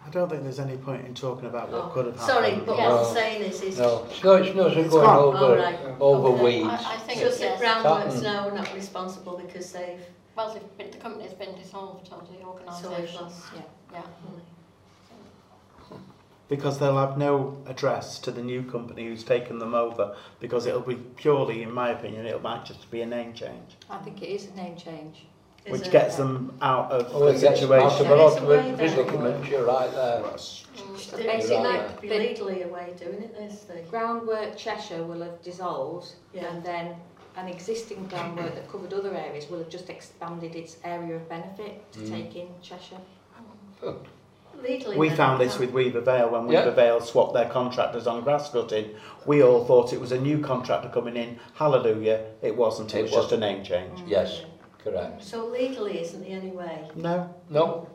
I don't think there's any point in talking about what Oh, could have happened. Sorry, but what I'm saying is, is No, it's no, it's nothing It's going gone. over, All right. over Okay. weeds. I, I think, just that yes, Groundworks Happened. now are not responsible because they've, well, they've been- the company's been dissolved, or the organisation. lost. yeah. Yeah. Because they'll have no address to the new company who's taken them over, because it'll be purely, in my opinion, it might just be a name change, I think it is a name change. Is which it? gets them out of Oh, the it out of situation. a There a of way there. predicaments, you're right there. Mm. There Basically, might be legally a way of doing it, this thing. Groundwork Cheshire will have dissolved Yeah. and then an existing groundwork that covered other areas will have just expanded its area of benefit to Mm. take in Cheshire. Legally. We found this with Weaver Vale when Yeah. Weaver Vale swapped their contractors on grass cutting. We all thought it was a new contractor coming in. Hallelujah, it wasn't. It, It was just a name change. Yes, correct. So legally isn't there any way? No, No,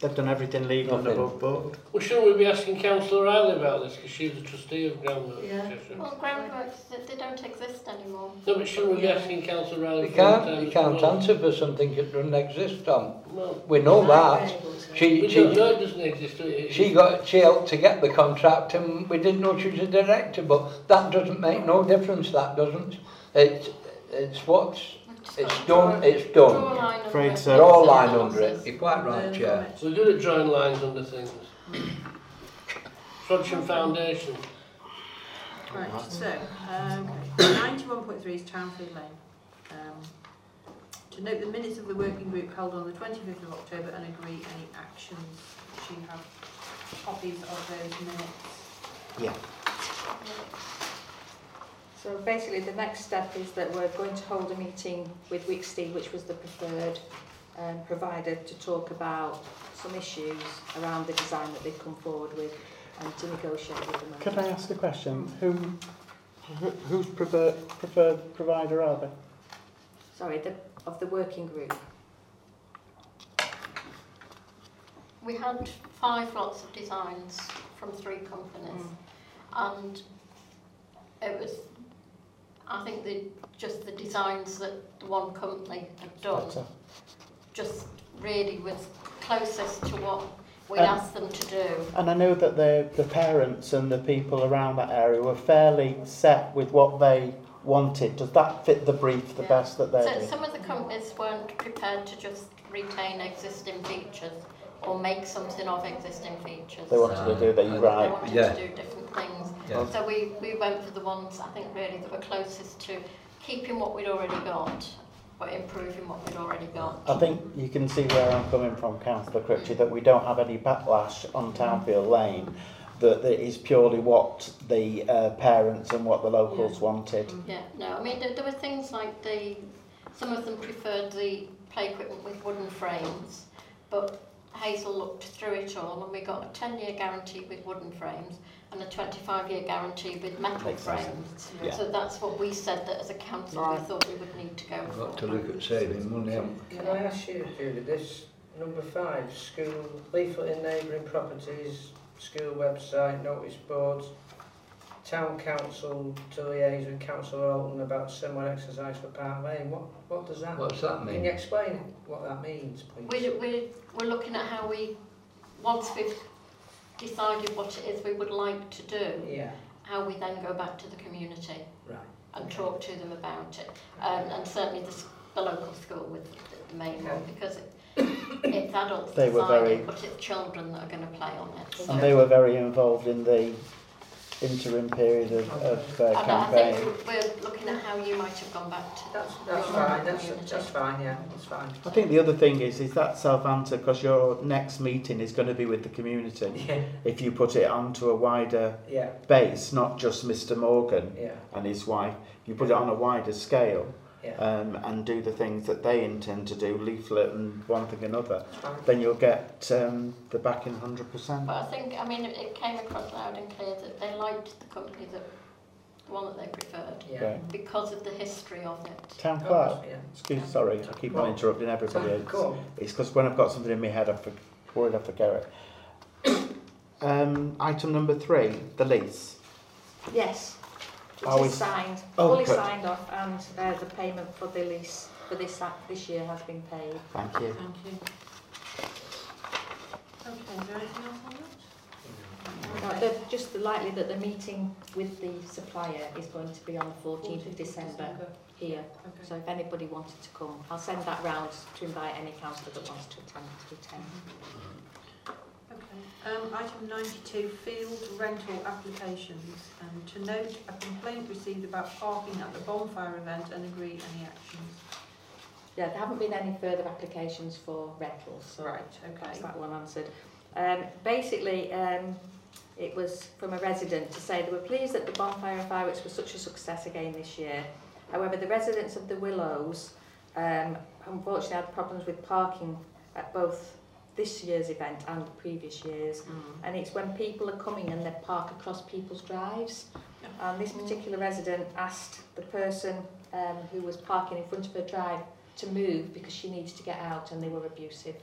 they've done everything legal and Nothing. above board. Well, shouldn't we be asking Councillor Riley about this, because she's the trustee of Groundwork Yeah. Well, groundworks, they, they don't exist anymore. No, but shouldn't we be asking Councillor Riley you can't, time you can't well? answer for something that doesn't exist, Tom. Well, We know that. able to. She, don't she, know it doesn't exist. It- she got, she helped to get the contract and we didn't know she was a director, but that doesn't make no difference, that doesn't. It's, it's what's, We've just it's got done, draw- it's a done. line under Afraid it. so. Draw a line under it, you're quite right, Learn Chair. from it. We're good at drawing lines under things. Frodsham Foundation. Right, so, um, ninety-one point three is Townfield Lane. Um, to note the minutes of the working group held on the twenty-fifth of October and agree any actions. Do you have copies of those minutes? Yeah. So basically, the next step is that we're going to hold a meeting with Wicksteed, which was the preferred um, provider, to talk about some issues around the design that they've come forward with and to negotiate with them. Could I ask a question? Who, who whose preferred, preferred provider are they? Sorry, the, of the working group. We had five lots of designs from three companies, and it was. I think the, just the designs that the one company had done Better. just really was closest to what we Um, asked them to do. And I know that the, the parents and the people around that area were fairly set with what they wanted. Does that fit the brief the Yeah. best that they So did? some of the companies weren't prepared to just retain existing features or make something of existing features. They wanted to do the They right. wanted Yeah. to do different things. Yeah. So we, we went for the ones, I think, really that were closest to keeping what we'd already got, but improving what we'd already got. I think you can see where I'm coming from, Councillor Critchley, that we don't have any backlash on Townfield Lane, that that is purely what the uh, parents and what the locals wanted. Yeah, no, I mean, there, there were things like the, some of them preferred the play equipment with wooden frames, but Hazel looked through it all and we got a 10 year guarantee with wooden frames and a 25 year guarantee with metal Makes frames. Yeah. So that's what we said that as a council we thought we would need to go We've for. got to look at saving money. haven't? Can I ask you, Julie, this number five, school leaflet in neighbouring properties, school website, notice boards, town council to liaise with councillor Alton about similar exercise for Park Lane, what, what does that What's that mean? Can you explain what that means, please? We're, we're, we're looking at how we, once we've decided what it is we would like to do, Yeah, how we then go back to the community. right. and talk to them about it. Um, and certainly the, the local school with the, the main one, because it, it's adults They were very- but it's children that are going to play on it. So. And they were very involved in the interim period of, of uh, And I campaign. think we're looking at how you might have gone back to That's, that's fine, that's, community. that's fine, yeah, that's fine. I think the other thing is, is that self-answer, because your next meeting is going to be with the community. Yeah, If you put it onto a wider yeah, base, not just Mr Morgan yeah, and his wife, you put it on a wider scale yeah. um, and do the things that they intend to do, leaflet and one thing another, That's then you'll get um, the backing 100%. But I think, I mean, it, it came across loud and clear that they liked the company that, the one that they preferred, Yeah. Right. because of the history of it. Town Of clerk, course, yeah. excuse, sorry, I keep on interrupting everybody. So, It's, Cool. because when I've got something in my head, I'm for- worried I forget it. um, item number three, the lease. Yes, Are it is signed, Oh, fully good. signed off and uh, the payment for the lease for this, act- this year has been paid. Thank you. Thank you. Okay, is there anything else on that? Now, the- just likely that the meeting with the supplier is going to be on the 14th of December here. Okay. So if anybody wanted to come, I'll send that round to invite any councillor that wants to attend to attend. Okay. Um, item 92, field rental applications. Um, to note, a complaint received about parking at the bonfire event and agree any actions. Yeah, there haven't been any further applications for rentals, so Right, that's okay. that one answered. Um, basically, um, it was from a resident to say they were pleased that the bonfire and fireworks were such a success again this year. However, the residents of the Willows um, unfortunately had problems with parking at both this year's event and the previous years. And it's when people are coming and they park across people's drives. And this particular resident asked the person um, who was parking in front of her drive to move because she needs to get out and they were abusive.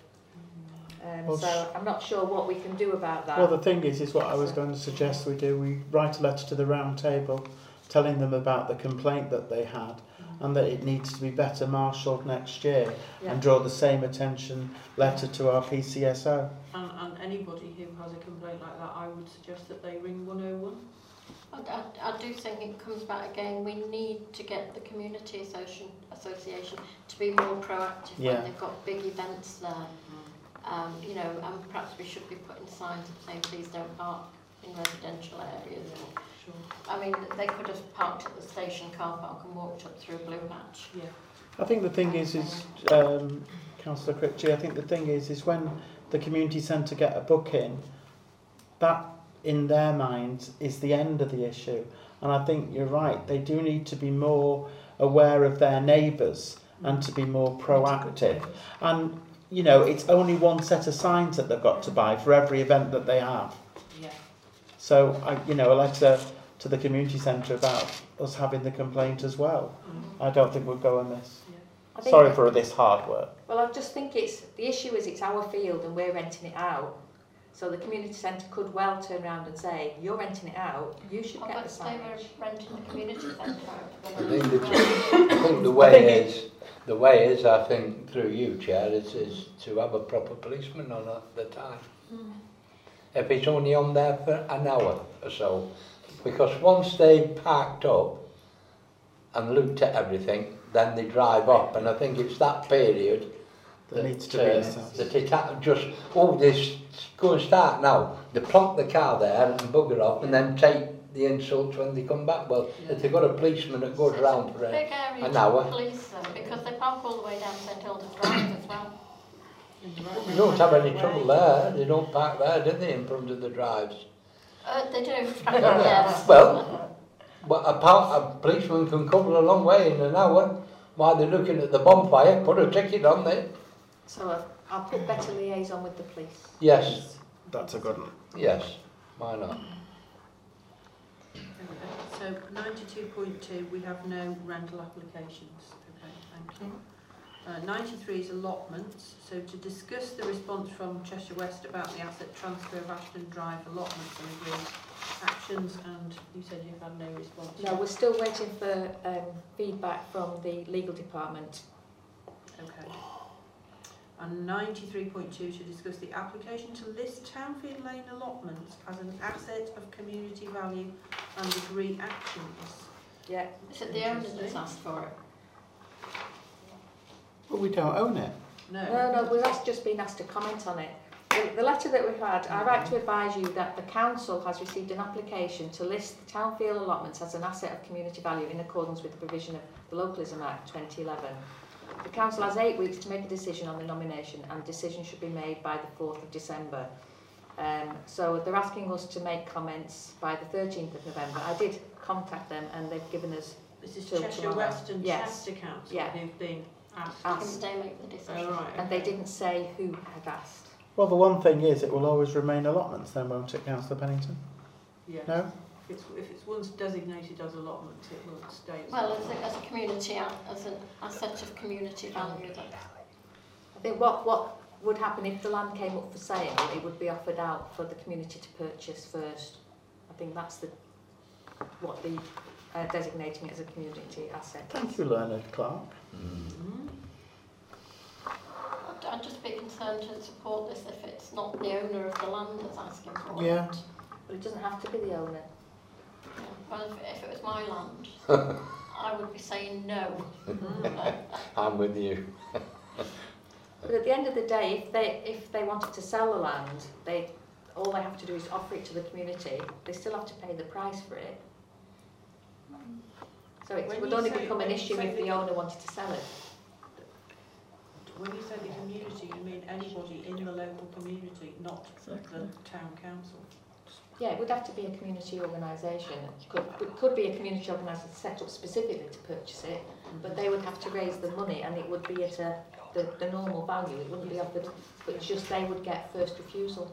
Um, Well, so I'm not sure what we can do about that. Well, the thing is, is what I was going to suggest we do. We write a letter to the round table, telling them about the complaint that they had, and that it needs to be better marshalled next year, Yeah. and draw the same attention letter to our PCSO. And, and anybody who has a complaint like that, I would suggest that they ring 101. I, I, I do think it comes back again, we need to get the community association, association to be more proactive Yeah. when they've got big events there. Um, you know, and perhaps we should be putting signs that say please don't park in residential areas. Sure. I mean, they could have parked at the station car park and walked up through Blue Hatch. Yeah. I think the thing is, is um, Councillor Critchley, I think the thing is, is when the community centre get a booking, that in their minds is the end of the issue. And I think you're right, they do need to be more aware of their neighbours and to be more proactive. And, you know, it's only one set of signs that they've got to buy for every event that they have. Yeah. So, I, you know, a letter to the community centre about us having the complaint as well. Mm-hmm. I don't think we'll go amiss. I think Sorry that- for this hard work. Well, I just think it's the issue is it's our field and we're renting it out. So the community centre could well turn around and say, you're renting it out, you should get but the they signage. were renting the community centre out. I think the, I think the way is, the way is, I think, through you, Chair, is, is to have a proper policeman on at the time. Hmm. If it's only on there for an hour or so, because once they've parked up and looked at everything, then they drive up, and I think it's that period There needs to uh, a that it ha- just, oh, this, go and start now. They plonk the car there and bugger off and then take the insults when they come back. Well, if they've got a policeman that goes round for a, Big area an hour. police them because they park all the way down St Hilda's Drive as well. You don't have any trouble there. They don't park there, do they, in front of the drives? Uh, they do, yes. Well, but a, a policeman can cover a long way in an hour while they're looking at the bonfire, put a ticket on there. So uh, I'll put better liaison with the police. Yes, That's a good one. yes, why not? There we go. So ninety-two point two, we have no rental applications. Okay, thank you. Uh, ninety-three is allotments. So to discuss the response from Cheshire West about the asset transfer of Ashton Drive allotments and agree actions, and you said you've had no response. No, we're still waiting for um, feedback from the legal department. Okay. And ninety-three point two to discuss the application to list Townfield Lane allotments as an asset of community value and agree actions. Yeah. Is it the owner that's asked for it? But we don't own it. No. No, no, we've asked, just been asked to comment on it. The, the letter that we've had, I write to advise you that the council has received an application to list the Townfield allotments as an asset of community value in accordance with the provision of the Localism Act 2011. The council has eight weeks to make a decision on the nomination and decision should be made by the 4th of December. Um, so they're asking us to make comments by the 13th of November. I did contact them and they've given us This is Cheshire tomorrow. West and Yes. Chester Council Yeah. who've been asked. asked Can they make the decision? Oh, right. and they didn't say who had asked. Well, the one thing is, it will always remain allotments, then, won't it, Councillor Pennington? Yes. No? If it's, if it's once designated as allotments, it will stay as Well, as a, as a community, a- as an asset of community value, that I think what, what would happen if the land came up for sale, it would be offered out for the community to purchase first. I think that's the, what the uh, designating it as a community asset. Thank you, Leonard Clark. Mhm. I'd, I'd just be concerned to support this if it's not the owner of the land that's asking for Yeah. it. But it doesn't have to be the owner. Yeah. Well, if, if it was my land, I would be saying no. I'm with you. But at the end of the day, if they, if they wanted to sell the land, they, all they have to do is offer it to the community. They still have to pay the price for it. So it When would only become an issue if the- the owner wanted to sell it. When you say the community, you mean anybody in the local community, not the town council. Yeah, it would have to be a community organisation. It could, it could be a community organisation set up specifically to purchase it, but they would have to raise the money and it would be at a, the, the normal value. It wouldn't be offered, but it's just they would get first refusal.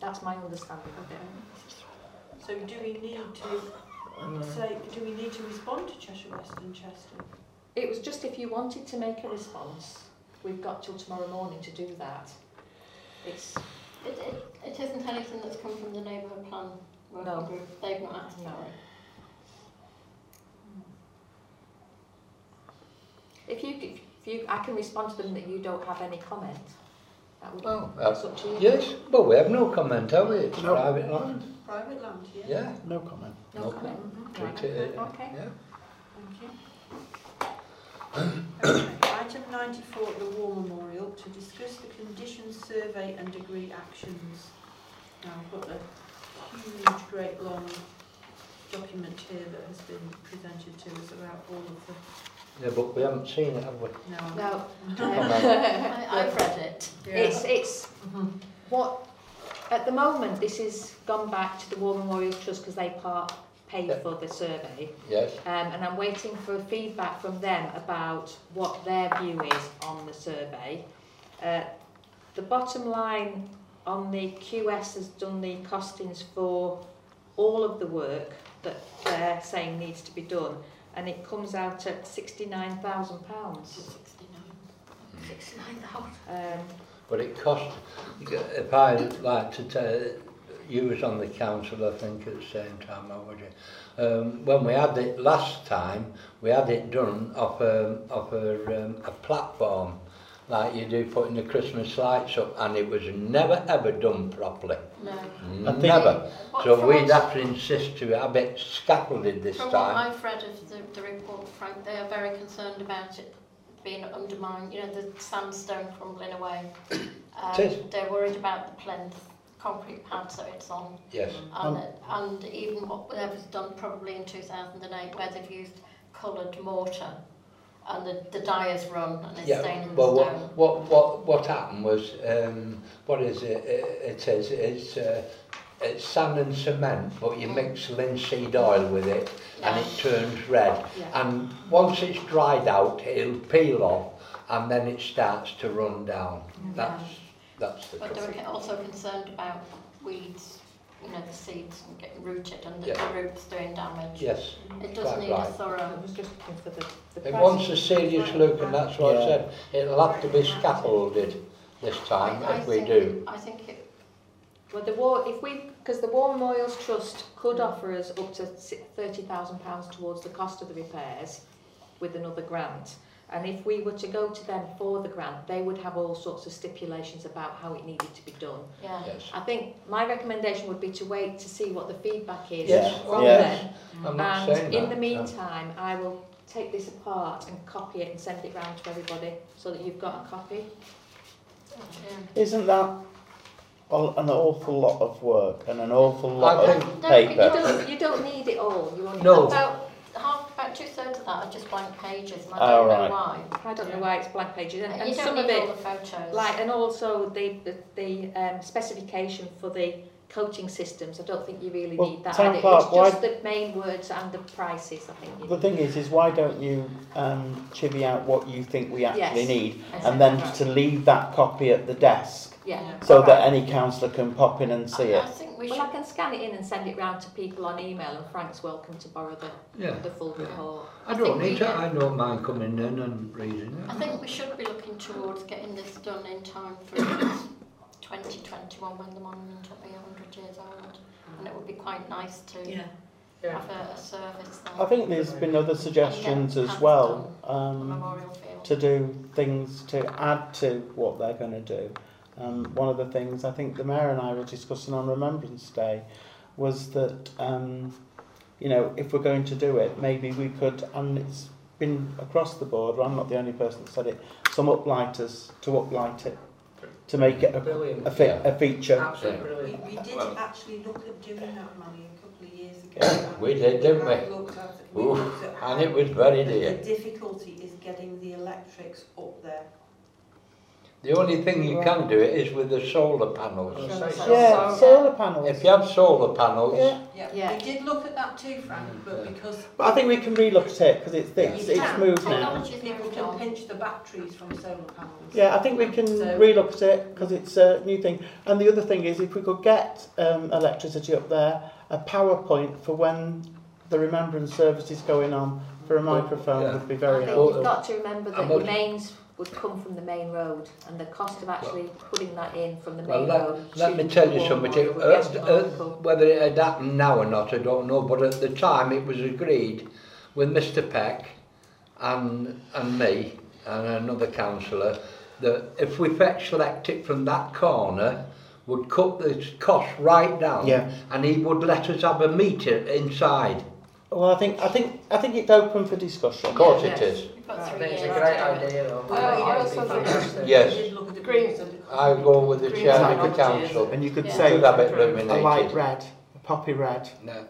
That's my understanding of it. So do we need to say, do we need to respond to Cheshire West and Chester? It was just if you wanted to make a response, we've got till tomorrow morning to do that. It's, It, it, it isn't anything that's come from the neighbourhood plan working No. group. They've not asked No. for it. if you, if you, I can respond to them that you don't have any comment. That would, Well, that's uh, up to you. yes, but we have no comment, have we? It's No. private land. Private land, yeah? Yeah, No comment. No no comment. Mhm. treat it, Okay. yeah. Thank you. Okay, item ninety-four, the War Memorial, to discuss the conditions survey and agree actions. Now, I've got a huge, great, long document here that has been presented to us about all of the, Yeah, but we haven't seen it, have we? no, I'm- No. I, I've read it. It's, it's, Mhm. what, at the moment, this has gone back to the War Memorial Trust because they part, paid Yeah. for the survey. Yes, Um, and I'm waiting for feedback from them about what their view is on the survey. Uh, the bottom line on the QS has done the costings for all of the work that they're saying needs to be done, and it comes out at £69,000. Sixty-nine. Sixty-nine thousand. Um, but it cost, if I like to tell, you was on the council, I think, at the same time, I was you? Um, when we had it last time, we had it done off a, off a, um, a platform, like you do putting the Christmas lights up, and it was never ever done properly. No. Never. What, so we'd have to insist to have it scaffolded this from time. From what I've read of the, the report, Frank, they are very concerned about it being undermined, you know, the sandstone crumbling away. Um, they're worried about the plinth concrete pad that it's on. Yes. And, and even what was done probably in 2008 where they've used coloured mortar and the, the dye has run and it's Yeah, staining the well, what, stone. what, what, what happened was, um, what is it, it, it is, it's, uh, it's sand and cement, but you mix linseed oil with it and it turns red. Yeah. And once it's dried out, it'll peel off and then it starts to run down. That's, that's the But trouble. they're also concerned about weeds, you know, the seeds and getting rooted and the, Yeah. the roots doing damage. Yes, It does quite need a right. I thorough was just looking for the, the It price. wants a serious look and that's what I Yeah. said. It'll have to be scaffolded this time I, I if we think, do. I think it, Well, the war, if we, because the War Memorials Trust could offer us up to £30,000 towards the cost of the repairs with another grant. And if we were to go to them for the grant, they would have all sorts of stipulations about how it needed to be done. yeah. Yes. I think my recommendation would be to wait to see what the feedback is Yes. from Yes. them. I'm not saying And that. in the no. meantime, I will take this apart and copy it and send it round to everybody so that you've got a copy. yeah. Isn't that an awful lot of work and an awful lot I of think- No, you You paper? don't, you don't need it all. You only No. About half, about two thirds of that are just blank pages, and I Oh, don't right. know why. I don't know why it's blank pages, and, and you don't some of need all it, the photos. like, and also the the, the um, specification for the coaching systems. I don't think you really Well, need that. Town either. Clerk, it's why- just the main words and the prices. I think. You The thing is, is why don't you um, chivvy out what you think we actually Yes. need, And and then send to leave that copy at the desk, yeah. so All that any councillor can pop in and see I, it. I think we Well, should. I can scan it in and send it round to people on email, and Frank's welcome to borrow the, Yeah. the full report. I I don't need we to, I don't mind coming in and reading it. I think we should be looking towards getting this done in time for 2021 when the monument will be 100 years old. And it would be quite nice to Yeah. have a, a service there. I think there's been other suggestions as well um, to do things to add to what they're going to do. Um, one of the things I think the mayor and I were discussing on Remembrance Day was that um, you know if we're going to do it, maybe we could, and it's been across the board. I'm not the only person that said it. Some uplighters to uplight it to make it a, Brilliant. a, fe- a feature. Absolutely We, brilliant. we did Well- actually look at doing that, Manny, a couple of years ago. We did, didn't we? have looked at it, we Oof, looked and it was very the- dear. The difficulty is getting the electrics up there. The only thing you can do it is with the solar panels. Yeah, solar panels. If you have solar panels, Yeah. Yeah, Yeah. we did look at that too, Frank, but because But I think we can relook at it because it's it's, You it's can. moved now. Technology's people can pinch the batteries from solar panels. Yeah, I think we can So- relook at it because it's a new thing. And the other thing is, if we could get um, electricity up there, a PowerPoint for when the remembrance service is going on for a microphone yeah. would be I very think helpful. you've got to remember that the much- mains would come from the main road, and the cost of actually putting that in from the well, main let, road. let to me tell you something. War Uh, Memorial would be uh, whether it had happened now or not, I don't know. But at the time, it was agreed with Mr. Peck and and me and another councillor that if we fetch electric from that corner, would cut the cost right down, Yeah. and he would let us have a meter inside. Well, I think I think I think it's open for discussion. Of course, Yes. it is. We've got I three it's a to great idea though. Oh, I- I It'd also be think- fantastic. Yes. We did look at the Green- I go with the Green chair of the technology. council. And you could Yeah. say Could have it a illuminated. light red, a poppy red. No.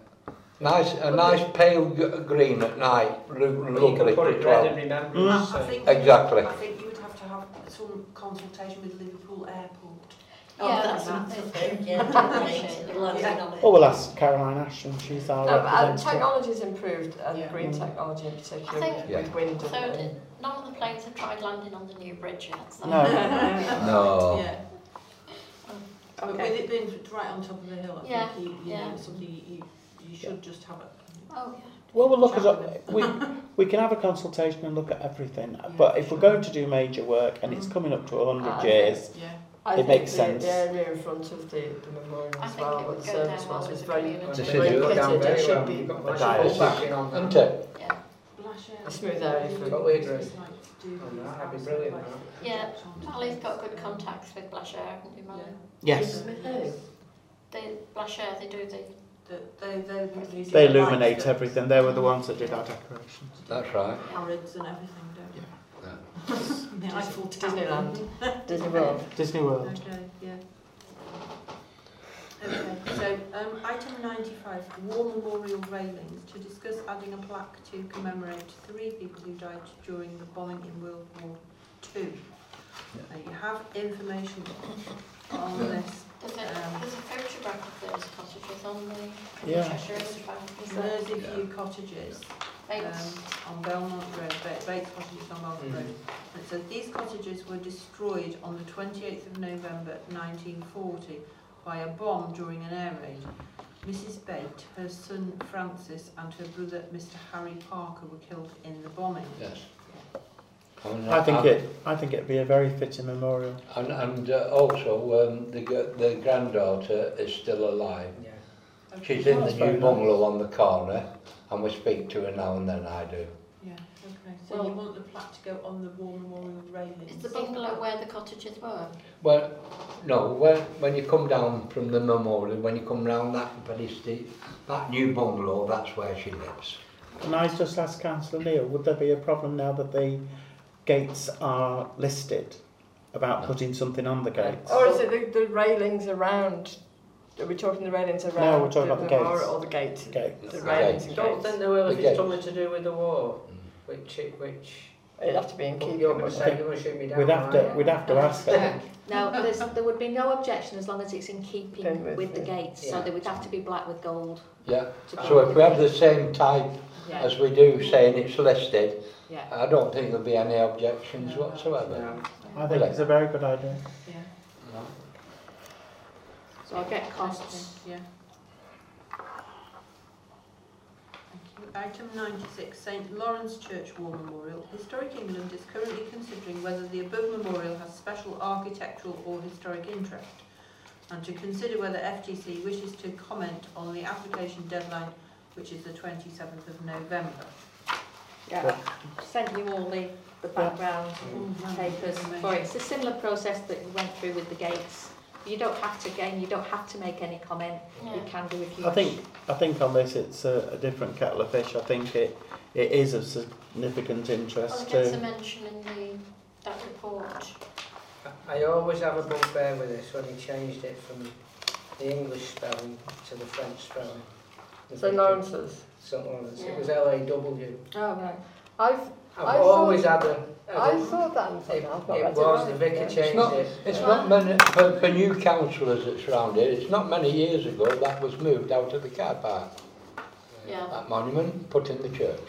Nice, a nice pale g- green at night. Lo- lovely could put it as red well. remembrance. Mm. I so- think Exactly. I think you would have to have some consultation with Liverpool Airport. Yeah, that's that's something. Yeah, definitely. You'll have Yeah. to it. Oh, we'll ask Caroline Ash Ashton. She's our No, but uh, representative. technology's improved, and Yeah. green technology in particular, I think- with, with wind So and, did, none of the planes have tried landing on the new bridge yet. So. No. No. Yeah. But with it being right on top of the hill, I Yeah, think you, you yeah. know, something you, you should just have it. Oh, yeah. Well, we'll look at. We, we can have a consultation and look at everything. But if we're going to do major work and it's coming up to 100 Ah, years, Yeah. I It makes the, sense. the area in front of the, the memorial I as think well, it where the service down was, is the very, community. Very is pitted. It should well. be um, You've got a lots diet. of backing on that. Isn't it? Yeah. A smooth area for Totally agree. Like to do On that, these that'd be brilliant. Yeah, Mally's got good contacts with Blachere, haven't you, Mally? Yes, With who? They, Blachere, they do the, they, they, they illuminate everything. They were the ones that did our decorations. That's right. Arabs and everything, don't they? Yeah. The Eiffel Tower. Disneyland, Disney World. Disney World. Okay, yeah. Okay, so um, item 95, War Memorial railings, to discuss adding a plaque to commemorate three people who died during the bombing in World War Two. Now you have information on this. there's a, Um, there's a photograph of those cottages on the Yeah. Cheshire Infobank, is there? Merseyview Cottages Thanks. um, on Belmont Road, Bates Cottages on Belmont Road. And it says these cottages were destroyed on the 28th of November 1940 by a bomb during an air raid. Mrs. Bate, her son Francis, and her brother Mr. Harry Parker were killed in the bombing. Yes. And, I think and- it. I think it'd be a very fitting memorial. And, and uh, also, um, the, the granddaughter is still alive. Yeah. She's in the That's very new nice. bungalow on the corner, and we speak to her now and then, I do. Yeah, okay. So you want the plaque to go on the War Memorial railings? Is the bungalow where the cottages were? Well, no, when, when you come down from the memorial, when you come round that very steep, that new bungalow, that's where she lives. Can I just ask Councillor Neil, would there be a problem now that the gates are listed about No. putting something on the gates? Oh, or is it the, the railings around? Are we talking the railings around? No, we're talking the about the memorial gates. Or the gate? Gates. The The railings gates. and Don't gates. think there will if The it's something to do with the war, Mm. which, it- which, It'd have to be in keeping you're with going to the- say, you're going to shoot me down. We'd have to. We'd have to ask her. Now, there would be no objection as long as it's in keeping with with the the- gates, so yeah. they would have to be black with gold. Yeah, so if we have the the same type Yeah, as we do saying it's listed, yeah. I don't think there'll be any objections No. whatsoever. No. I think it's a very good idea. Yeah. So I'll get costs. Yeah. Thank you. Item 96, St Lawrence Church War Memorial. Historic England is currently considering whether the above memorial has special architectural or historic interest and to consider whether FTC wishes to comment on the application deadline, which is the 27th of November. Yeah, sent you all the, the background papers mm-hmm. for it. It's a similar process that you went through with the gates. You don't have to, again, you don't have to make any comment. You can do if you I wish. think. I think on this it's a, a different kettle of fish. I think it. It is of significant Well, interest it gets a to. mention in the, that report. I always have a bugbear with this when he changed it from the English spelling to the French spelling. The St big- Lawrence's. St Lawrence. It was L-A-W. Oh right. I've I've I always had a... had I a- that and thought It, that. I've not it was, the vicar Yeah. changed It's not, it. it's not many, for, for new councillors that's round here, it's not many years ago that was moved out of the car park, Yeah. that monument, put in the church.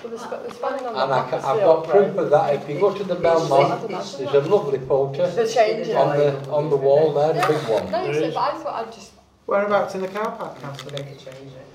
So the, sp- the spelling And I can, I've got proof of that, if you go to the Belmont, there's a lovely photo The change on the, on the wall there, the big one. No, so, but I thought I'd just. Whereabouts in the car park, The Councillor? vicar changed it.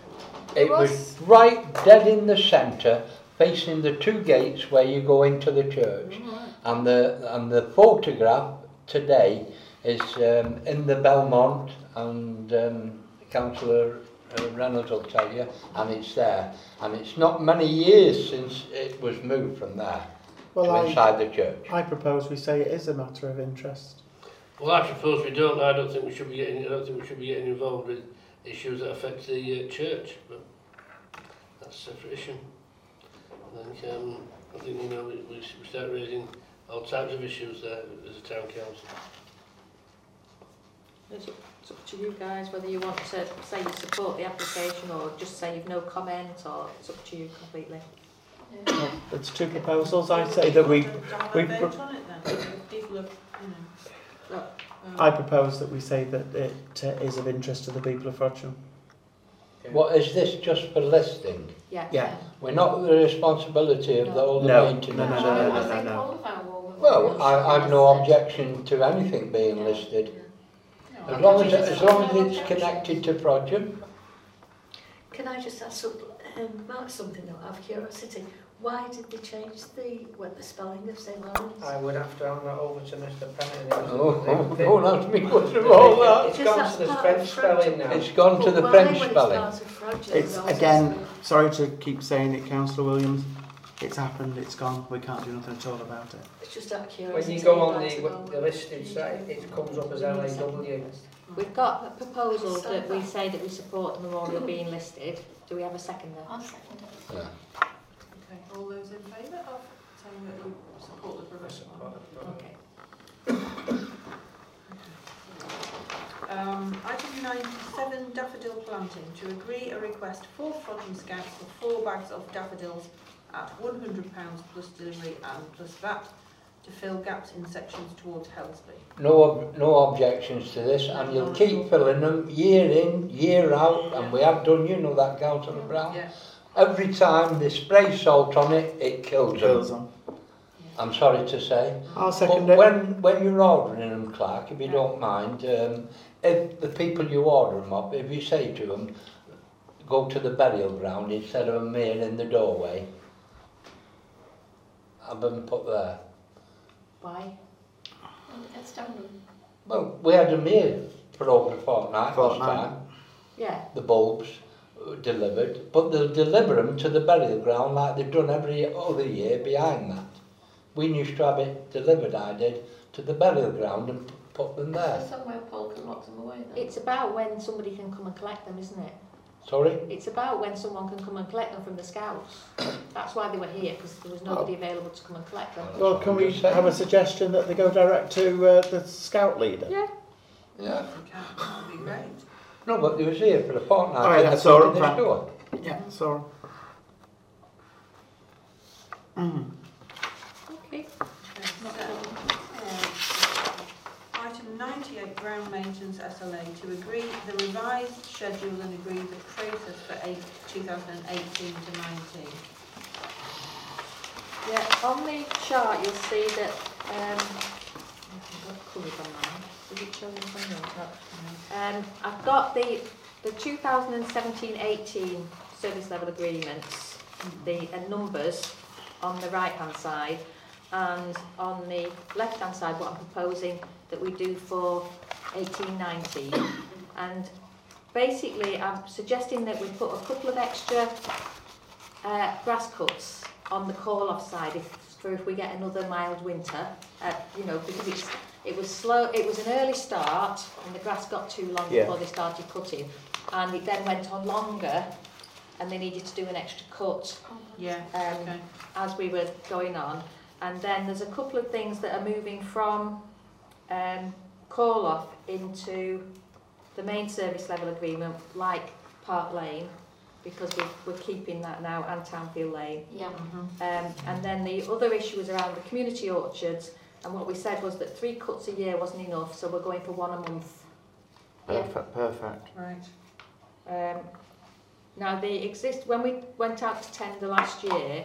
It It was was- right dead in the centre, facing the two gates where you go into the church. And the, and the photograph today is um, in the Belmont, and um, Councillor uh, Reynolds will tell you, and it's there. And it's not many years since it was moved from there Well, to I, inside the church. I propose we say it is a matter of interest. Well, I suppose we don't. I don't think we should be getting. I don't think we should be getting involved with issues that affect the uh, church. But that's a separate issue. I think. Um, I think you know we, we we start raising all types of issues there as a town council. It's up, it's up to you guys whether you want to say you support the application or just say you've no comment or it's up to you completely. Yeah. It's two proposals. I say that we. We pro- on it then? People have, you know. Look, um, I propose that we say that it uh, is of interest to the people of Frodsham. What is this just for listing? Yeah. Yeah. We're not the responsibility of the, all the No, maintenance. no, no, I- no, I no, think no. all of our war Well, I, I've no objection to anything being listed. As long as, as long as it's connected to Frodsham. Can I just ask some, um, Mark something out of curiosity? Why did they change the what the spelling of St Lawrence? I would have to hand that over to Mr Pennant. Oh, oh don't ask me what's all that. It's gone to the French spelling now. It's gone to the French spelling. It's again, sorry to keep saying it, Councillor Williams. It's happened, it's gone, we can't do nothing at all about it. It's just out of curiosity. When you go on the, the listed site, it comes up as LAW. We've got a proposal that we say that we support the memorial being listed. Do we have a second there? I'll second it. Yeah. Okay, all those in favour of saying that you support the provision? Okay. Um, item 97, daffodil planting. To agree a request for Frodsham Scouts for four bags of daffodils at £100 plus delivery and plus VAT to fill gaps in sections towards Helsby. No, ob- no objections to this, and you'll keep filling them year in, year out, and we have done, you know that, Councillor Brown. Yeah. Every time they spray salt on it, it kills Bills them. on. I'm sorry to say. I'll But it. when, when you're ordering them, clerk, if you don't mind, um, if the people you order them up, if you say to them, go to the burial ground instead of them here in the doorway, have them put there. Why? And it done. Well, we had them here for over a fortnight last Fortnight. time, Yeah. the bulbs delivered, but they'll deliver them to the burial ground like they've done every other year behind that. We used to have it delivered, I did, to the burial ground and put them there. There's somewhere Paul can lock them away then. It's about when somebody can come and collect them, isn't it? Sorry? It's about when someone can come and collect them from the scouts. That's why they were here, because there was nobody available to come and collect them. Well, can we have a suggestion that they go direct to uh, the scout leader? Yeah. Yeah. If you can, that would be great. No, but they was here for a fortnight. Oh, yeah, and that's they all put right, it next Frank. door. Yeah, sorry. Mm. Okay. Uh, Item 98, ground maintenance SLA. To agree the revised schedule and agree the process for eight- 2018 to 19. Yeah, on the chart you'll see that, um, what on mine? Does it. Um, I've got the, the 2017-18 service level agreements, the numbers on the right hand side, and on the left hand side what I'm proposing that we do for 18-19. And basically I'm suggesting that we put a couple of extra uh, grass cuts on the call off side if for if we get another mild winter uh, you know because it's it was slow it was an early start and the grass got too long Yeah. before they started cutting and it then went on longer and they needed to do an extra cut Yeah, um, okay. as we were going on. And then there's a couple of things that are moving from um, call off into the main service level agreement, like Park Lane, because we're, we're keeping that now, and Townfield Lane. Yeah. Um, and then the other issue was around the community orchards, and what we said was that three cuts a year wasn't enough, so we're going for one a month. Perfect, perfect. Right. Um, now, the exist when we went out to tender last year,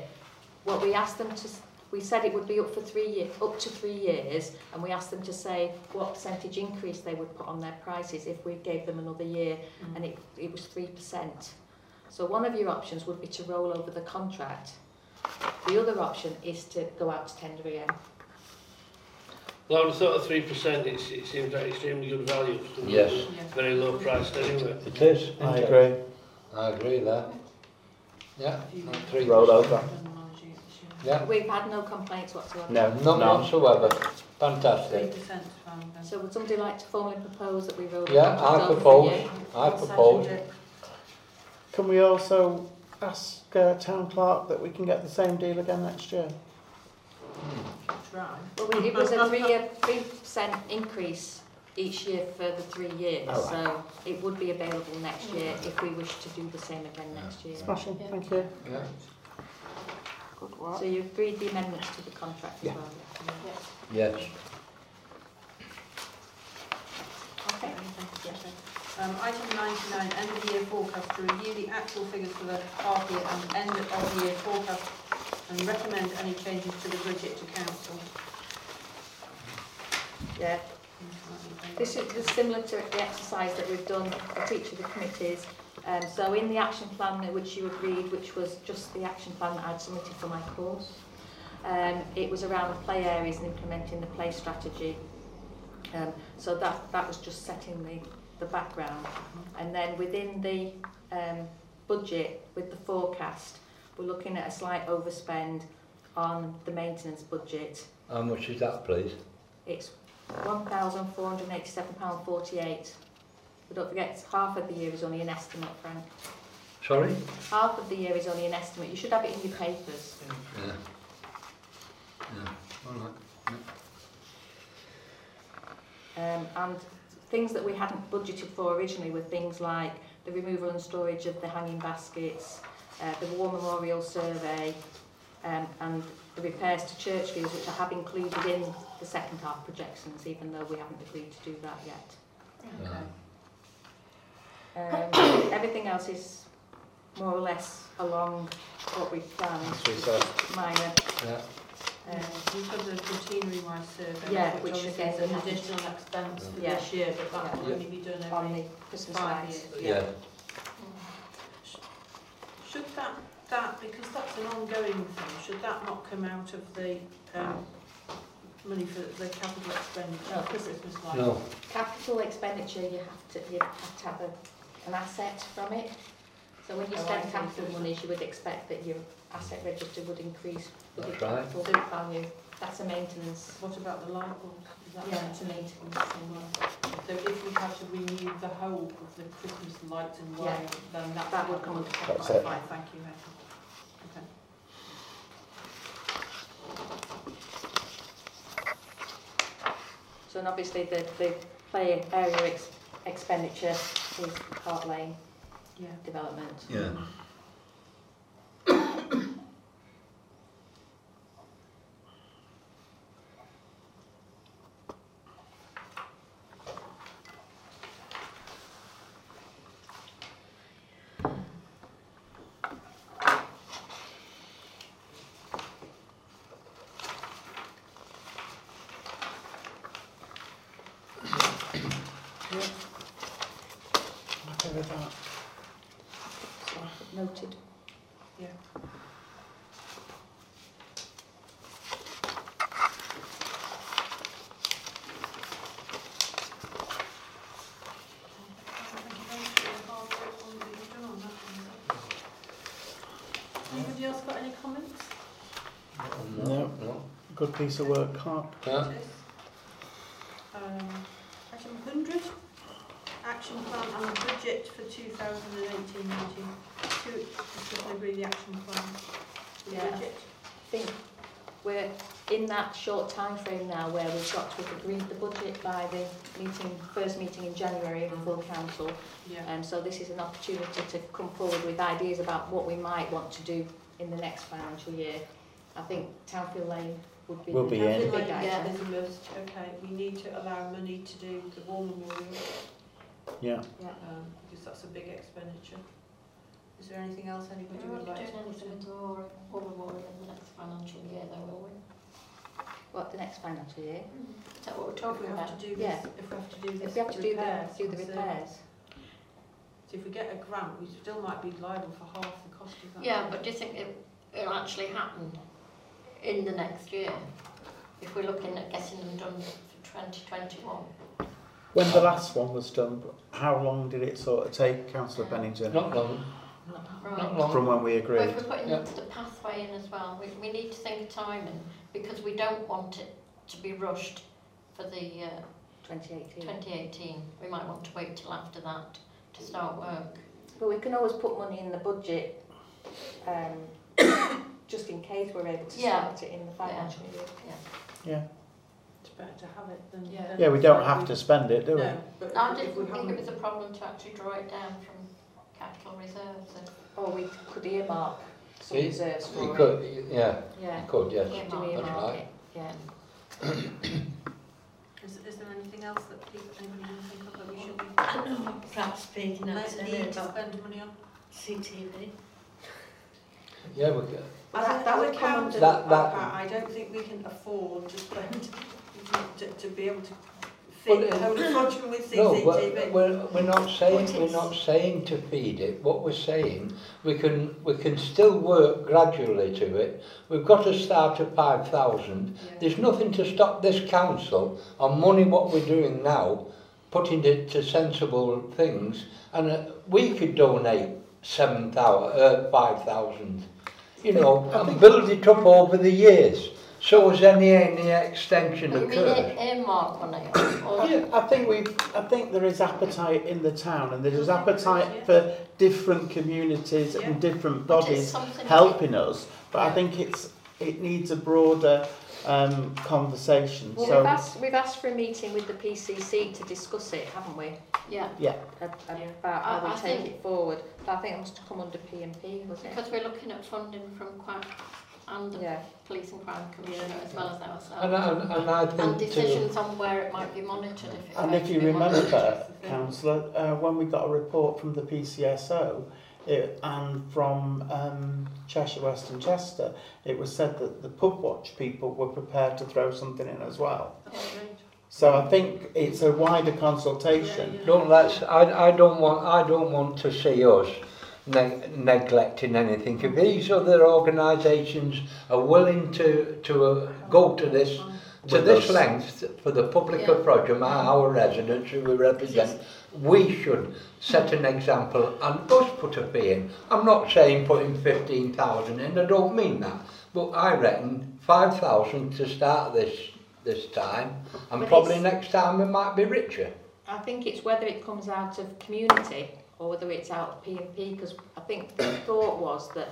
what we asked them to, we said it would be up for three year, up to three years, and we asked them to say what percentage increase they would put on their prices if we gave them another year, and it, it was three percent. So one of your options would be to roll over the contract. The other option is to go out to tender again. Well, I thought at three percent, it seems like extremely good value. for Yes. Yeah. Very low priced anyway. It is. I it? agree. I agree there. Yeah, three Roll over. Yeah, We've had no complaints whatsoever. No, none no. whatsoever. Three Fantastic. percent. So would somebody like to formally propose that we roll the Yeah, contract I over for propose. I propose. it. Can we also ask uh, town clerk that we can get the same deal again next year? Try. Well, we- it was a three-year, three percent increase each year for the three years, All right. so it would be available next year if we wish to do the same again next year. Smashing, Yeah. thank you. Yeah. Good work. So you agreed the amendments to the contract as Yeah. well? Yes. Okay. Um, item 99, end of the year forecast to review the actual figures for the half year and end of the year forecast and recommend any changes to the budget to council. Yeah, This is similar to the exercise that we've done at each of the committees. Um, so in the action plan which you agreed, which was just the action plan that I'd submitted for my course, um, it was around the play areas and implementing the play strategy. Um, so that, that was just setting the, the background. And then within the um, budget with the forecast, we're looking at a slight overspend on the maintenance budget. How much is that, please? It's £1,487.48. But don't forget, half of the year is only an estimate, Frank. Sorry? Half of the year is only an estimate. You should have it in your papers. Yeah. Yeah, all right. Um, and things that we hadn't budgeted for originally were things like the removal and storage of the hanging baskets, uh, the War Memorial Survey, um, and the repairs to church fields, which I have included in the second half projections, even though we haven't agreed to do that yet. Um, everything else is more or less along what we've planned, As we said. minor. Yeah. Um, We've got the routinary-wise survey, Yeah, which which obviously again is we an haven't- additional expense for Yeah. this year, but that will Yeah. only be done on every the Christmas five lights. years. Yeah. Should that, that, because that's an ongoing thing, should that not come out of the um, money for the capital expenditure No, for 'cause Christmas lights? No, Capital expenditure, you have to, you have to have a, an asset from it. So when you Oh, I spend see. capital monies, you would expect that your asset register would increase with the That's right. capital value. That's a maintenance. What about the light bulbs? Is that Yeah, it's a maintenance thing. So if we had to renew the whole of the Christmas lights and Yeah. then that That would come under That's That's it. fine, thank you, Helen. Okay. So and obviously the, the play area ex, expenditure is Park Lane Yeah. development. yeah. Happy with that. So I've noted. Yeah. Anybody else got any comments? No. No. Good piece of work, Carp. Yeah. Um, item 100, action plan and budget for 2018 19 To discuss and agree the action plan. The Yeah. budget. I think we're in that short time frame now where we've got to have agreed the budget by the meeting, first meeting in January in full council. Yeah. Um, so this is an opportunity to come forward with ideas about what we might want to do in the next financial year. I think Townfield Lane would be Will be in. big Yeah, item. there's a list. Okay, we need to allow money to do the war memorial, Yeah. Yeah. um, because that's a big expenditure. Is there anything else anybody We won't would like to doing put anything in? with the war, war memorial in the next financial year though, will we? What, the next financial year? Is that what we're If talking we have about? to do Yeah. this, if we have to do this. If we have to do the, repairs do the repairs. So if we get a grant, we still might be liable for half the cost of that. Yeah, but do you think it, it'll actually happen in the next year? If we're looking at getting them done for 2021? When the last one was done, how long did it sort of take, Councillor Bennington, Not long, Right. not long. from when we But agreed? if we're putting Yeah. the pathway in as well, we, we need to think of timing because we don't want it to be rushed for the uh, 2018. 2018. We might want to wait till after that to start work. But we can always put money in the budget, um, just in case we're able to Yeah. start it in the financial year. Yeah. It's better to have it than. Yeah. than Yeah, we don't have to spend it, do we? No, but I we didn't think it was a problem to actually draw it down from capital reserves. and- Or we could earmark some See, reserves for You it. could, yeah, Yeah, you could, yes. Yeah. That's earmark right. it, yeah. Is, is there anything else that people, anybody can think of that we should be? Perhaps speaking Need to spend money on? CTV. Yeah, we could. As That- a, that as a would come under- council, That- that- I, I don't think we can afford to spend, to, to be able to feed the whole of Frodsham with No, CCTV? we're, we're, we're not saying we're not saying to feed it. What we're saying, we can we can still work gradually to it. We've got to start at five thousand. There's nothing to stop this council on money what we're doing now, putting it to sensible things, and uh, we could donate seven thousand, uh, five thousand. you know, and build it up over the years. So as any any extension occurred? yeah, I think we I think there is appetite in the town and there is appetite for different communities yeah. and different bodies helping us. But yeah. I think it's it needs a broader um, conversation. Well, so we've asked, we've asked for a meeting with the PCC to discuss it, haven't we? Yeah, A- About how I- we I take it forward. But I think it must come under P and P, was it? because we're looking at funding from quite and the Yeah. Police and Crime Commissioner as well as ourselves. And I, and I think to, decisions on where it might be monitored if it's And if you remember, monitored. Councillor, uh, when we got a report from the PCSO it, and from um, Cheshire West and Chester, it was said that the pub watch people were prepared to throw something in as well. That's great. So I think it's a wider consultation. Yeah, yeah. don't let's, I, I don't want, I don't want to see us ne- neglecting anything. If these other organisations are willing to, to uh, go to this, to With this us. length for the public Yeah. of Frodsham, our, our residents who we represent, we should set an example and us put a fee in. I'm not saying putting 15,000 in, I don't mean that. But I reckon 5,000 to start this this time, and But probably next time we might be richer. I think it's whether it comes out of community or whether it's out of P and P, because I think the thought was that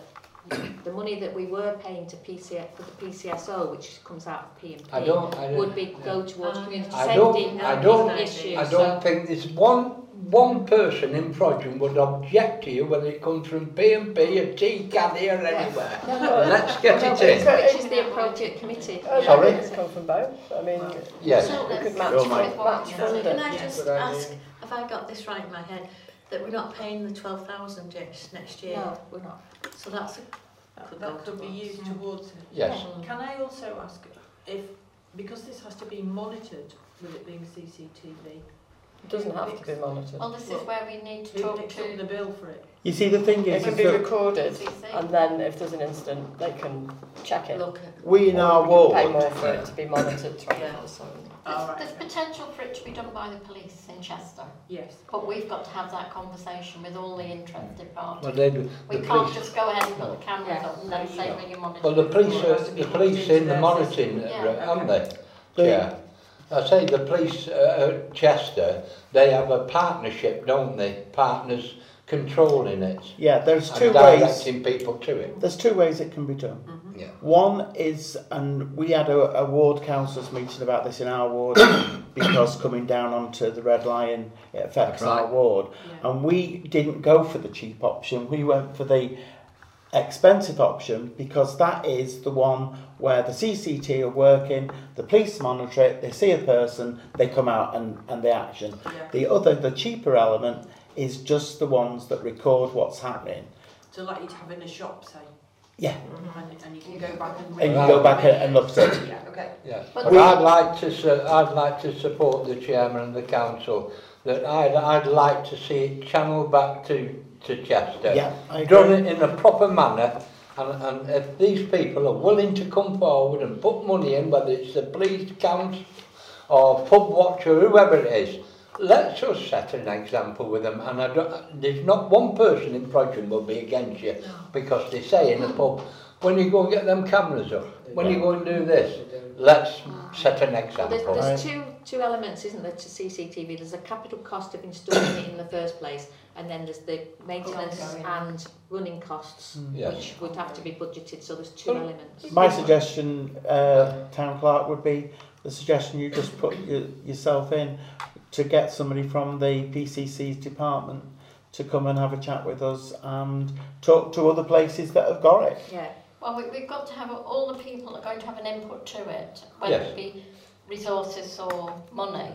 the money that we were paying to PC for the PCSO, which comes out of P and P, I don't, I don't, would be go towards um, community I safety don't, I don't, issues. I don't so. think there's one one person in Frodsham would object to you whether it comes from P&P, or T caddy or anywhere. Yeah. No, no, Let's get no, it in. Which is the appropriate committee. Uh, Sorry? It's come from both. I mean, yes. So we could match, match match funding. Can I just yeah. ask, have I got this right in my head? That we're not paying the 12,000 yet next year? No, we're not. So that's a That, that could be used towards it. Yes. Mm. Can I also ask if, because this has to be monitored with it being CCTV, It doesn't have to be monitored. Well, this is where we need to who talk picks up to the bill for it? You see, the thing It is, can is be that recorded, and then if there's an incident, they can check it. Look at. we in our Or pay more for it to be monitored 24 7. All There's, right. there's potential for it to be done by the police in Chester, Yes. but we've got to have that conversation with all the interested parties. Well, they do. We The can't police, just go ahead and put the cameras Yeah. up and then say we're your monitor. well, the police, Well, are, to be the police in the monitoring, system. Yeah. aren't they? the, Yeah. I say the police uh, at Chester, they have a partnership, don't they? Partners controlling it yeah, there's two and ways. directing people to it. There's two ways it can be done. Yeah. One is, and we had a, a ward councillors meeting about this in our ward because coming down onto the Red Lion it affects right. our ward, Yeah. and we didn't go for the cheap option. We went for the expensive option because that is the one where the CCT are working, the police monitor it, they see a person, they come out and, and the action. Yeah. The other, the cheaper element, is just the ones that record what's happening. So like you'd have in a shop, say, Yeah, mm-hmm. and, and you can go back and. and you Right. go back and and look at it. Yeah, okay. Yeah, But but we- I'd like to, su- I'd like to support the chairman and the council, that I'd, I'd like to see it channeled back to, to Chester. Yeah, I agree. Done it in a proper manner, and, and if these people are willing to come forward and put money in, whether it's the police, council, or pub watch, or whoever it is, let's us set an example with them, and I don't, there's not one person in Frodsham will be against you, because they say in the pub, when you go and get them cameras up, when you go and do this, let's set an Well, there's, example. there's two, two elements, isn't there, to CCTV. There's a capital cost of installing it in the first place, and then there's the maintenance Ongoing. and running costs, Yes. which would have to be budgeted, so there's two Well, elements. My suggestion, uh, town clerk, would be the suggestion you just put your, yourself in to get somebody from the PCC's department to come and have a chat with us and talk to other places that have got it. Yeah, Well, we, we've got to have all the people that are going to have an input to it, whether Yes. it be resources or money.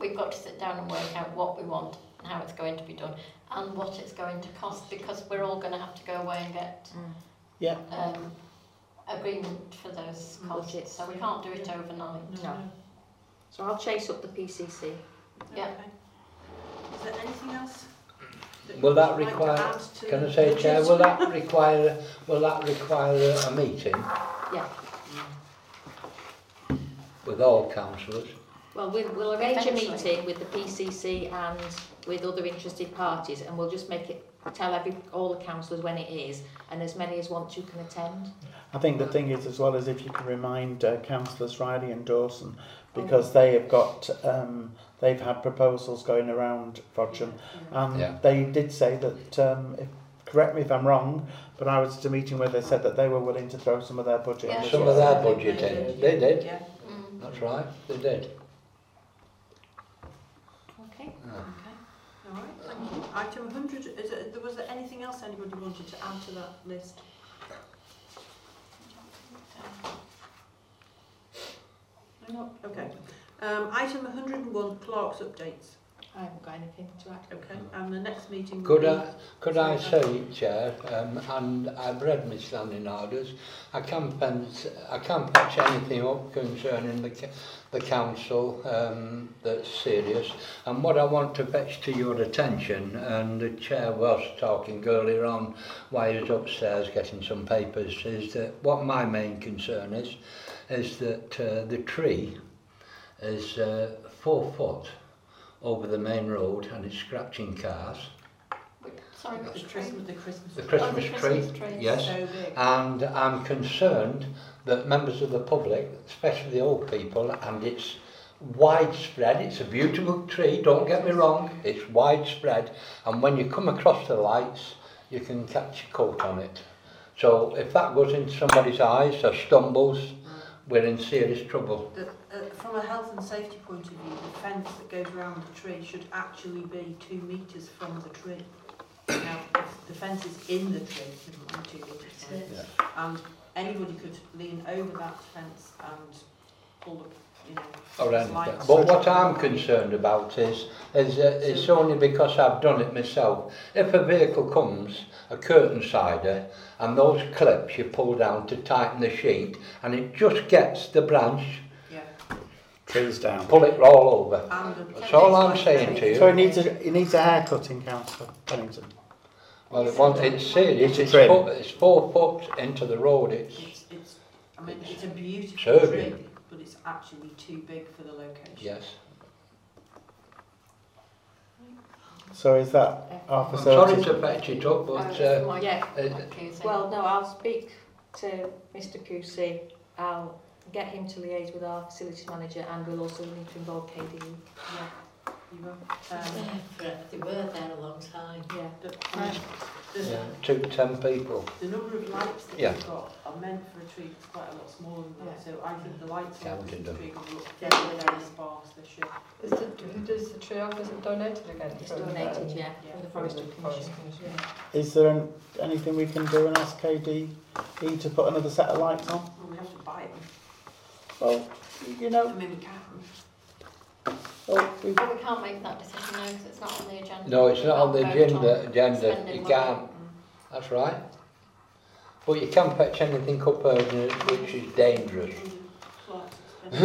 We've got to sit down and work out what we want and how it's going to be done and what it's going to cost because we're all going to have to go away and get Mm. Yeah. um, agreement for those costs. Budgets. So we can't do it overnight. No. So I'll chase up the PCC. Yeah. Okay. Is there anything else? Will that you'd like to require, to can I say, Chair, will that require, will that require a meeting Yeah. with all councillors? Well, we'll, we'll arrange a meeting with the PCC and with other interested parties and we'll just make it, tell every, all the councillors when it is and as many as want to can attend. I think the thing is as well as if you can remind uh, councillors Riley and Dawson because they have got um, they've had proposals going around Frodsham and Yeah. they did say that um, if, correct me if I'm wrong but I was at a meeting where they said that they were willing to throw some of their budget Yeah. Some of their budget they in, did, they did, Yeah. Mm. that's right, they did. Okay. All right, thank you. Item 100, is it, was there anything else anybody wanted to add to that list? No, okay. Um, item 101, clerk's updates. I haven't got anything to add. Okay, and the next meeting Could. I, could I say, Chair, um, and I've read my standing orders, I can't fence, I can't patch anything up concerning the, ca- the council um, that's serious. And what I want to fetch to your attention, and the Chair was talking earlier on while he was upstairs getting some papers, is that what my main concern is, is that uh, the tree is uh, four foot over the main road and it's scratching cars. Sorry, The which tree? Christmas, the Christmas... The tree. Christmas Oh, the tree, Christmas trees. yes. So big. And I'm concerned that members of the public, especially the old people, and it's widespread. It's a beautiful tree, don't get me wrong. It's widespread. And when you come across the lights, you can catch a coat on it. So if that goes into somebody's eyes or stumbles, we're in serious trouble. The, uh, from a health and safety point of view, the fence that goes around the tree should actually be two metres from the tree. Now, if the fence is in the tree, never mind two metres. Yeah. And anybody could lean over that fence and pull the, you know, or But what I'm concerned about is, is uh, it's only because I've done it myself. If a vehicle comes, a curtain sider, and those clips you pull down to tighten the sheet, and it just gets the branch, Yeah, trees down. pull it all over. and That's all I'm saying to you. So it you. needs a it needs a haircutting, Councillor Pennington. Well, it wants, it's serious, it's Trim. four, it's four foot into the road, it's, It's, it's, I mean, it's a beautiful Serving. tree, but it's actually too big for the location. yes. So is that our I'm sorry to fetch it up, but, Oh, uh, yeah. uh. Well, no, I'll speak to Mr Pusey. I'll get him to liaise with our facilities manager and we'll also need to involve. KDE. Yeah, you will. Um, Yeah, they were there a long time. Yeah. the, I mean, the, yeah, two, ten people. the number of lights that Yeah. we've got are meant for a tree that's quite a lot smaller than that, so I think the lights on Counted the them. tree will look Yeah. very, very sparse this year. Is the, who does the tree off? Is it donated again? It's from, donated, yeah, yeah, from the Forestry Commission. Forest Commission? Is there an, anything we can do and ask KDE to put another set of lights on? Well, we have to buy them. Well, you I know, mean, we can. Well, we, But we can't make that decision now because it's not on the agenda. No, it's not on the can't vote agenda, agenda, spending you money. can't, that's right. But you can fetch anything up urgent, which is dangerous.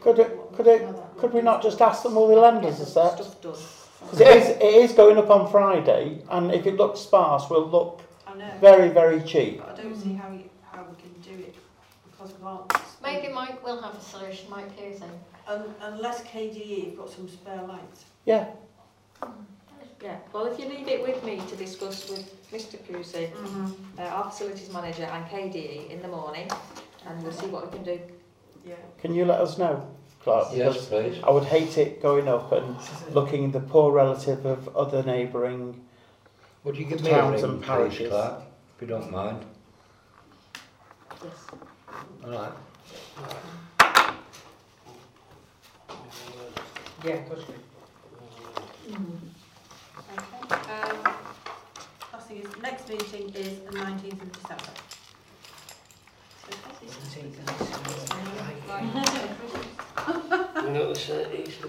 could it, could it, could we not just ask them will they lend us a set? Stuff done. Because it is, it is going up on Friday, and if it looks sparse, we'll look I know, very, very cheap. but I don't see how, you, how we can do it because we can't. Maybe Mike will have a solution, Mike Pusey. Un, unless KDE have got some spare lights. Yeah, Yeah, well, if you leave it with me to discuss with Mr Pusey, Mm-hmm. uh, our facilities manager and KDE in the morning and we'll see what we can do. Yeah. can you let us know, clerk? Yes, Because please. I would hate it going up and looking the poor relative of other neighbouring. Would you give me a Towns ring, and please, parishes. clerk, if you don't mind? Yes. All right. Yeah, of course. Okay. Um, last next meeting is the 19th of December. So, We're not the same,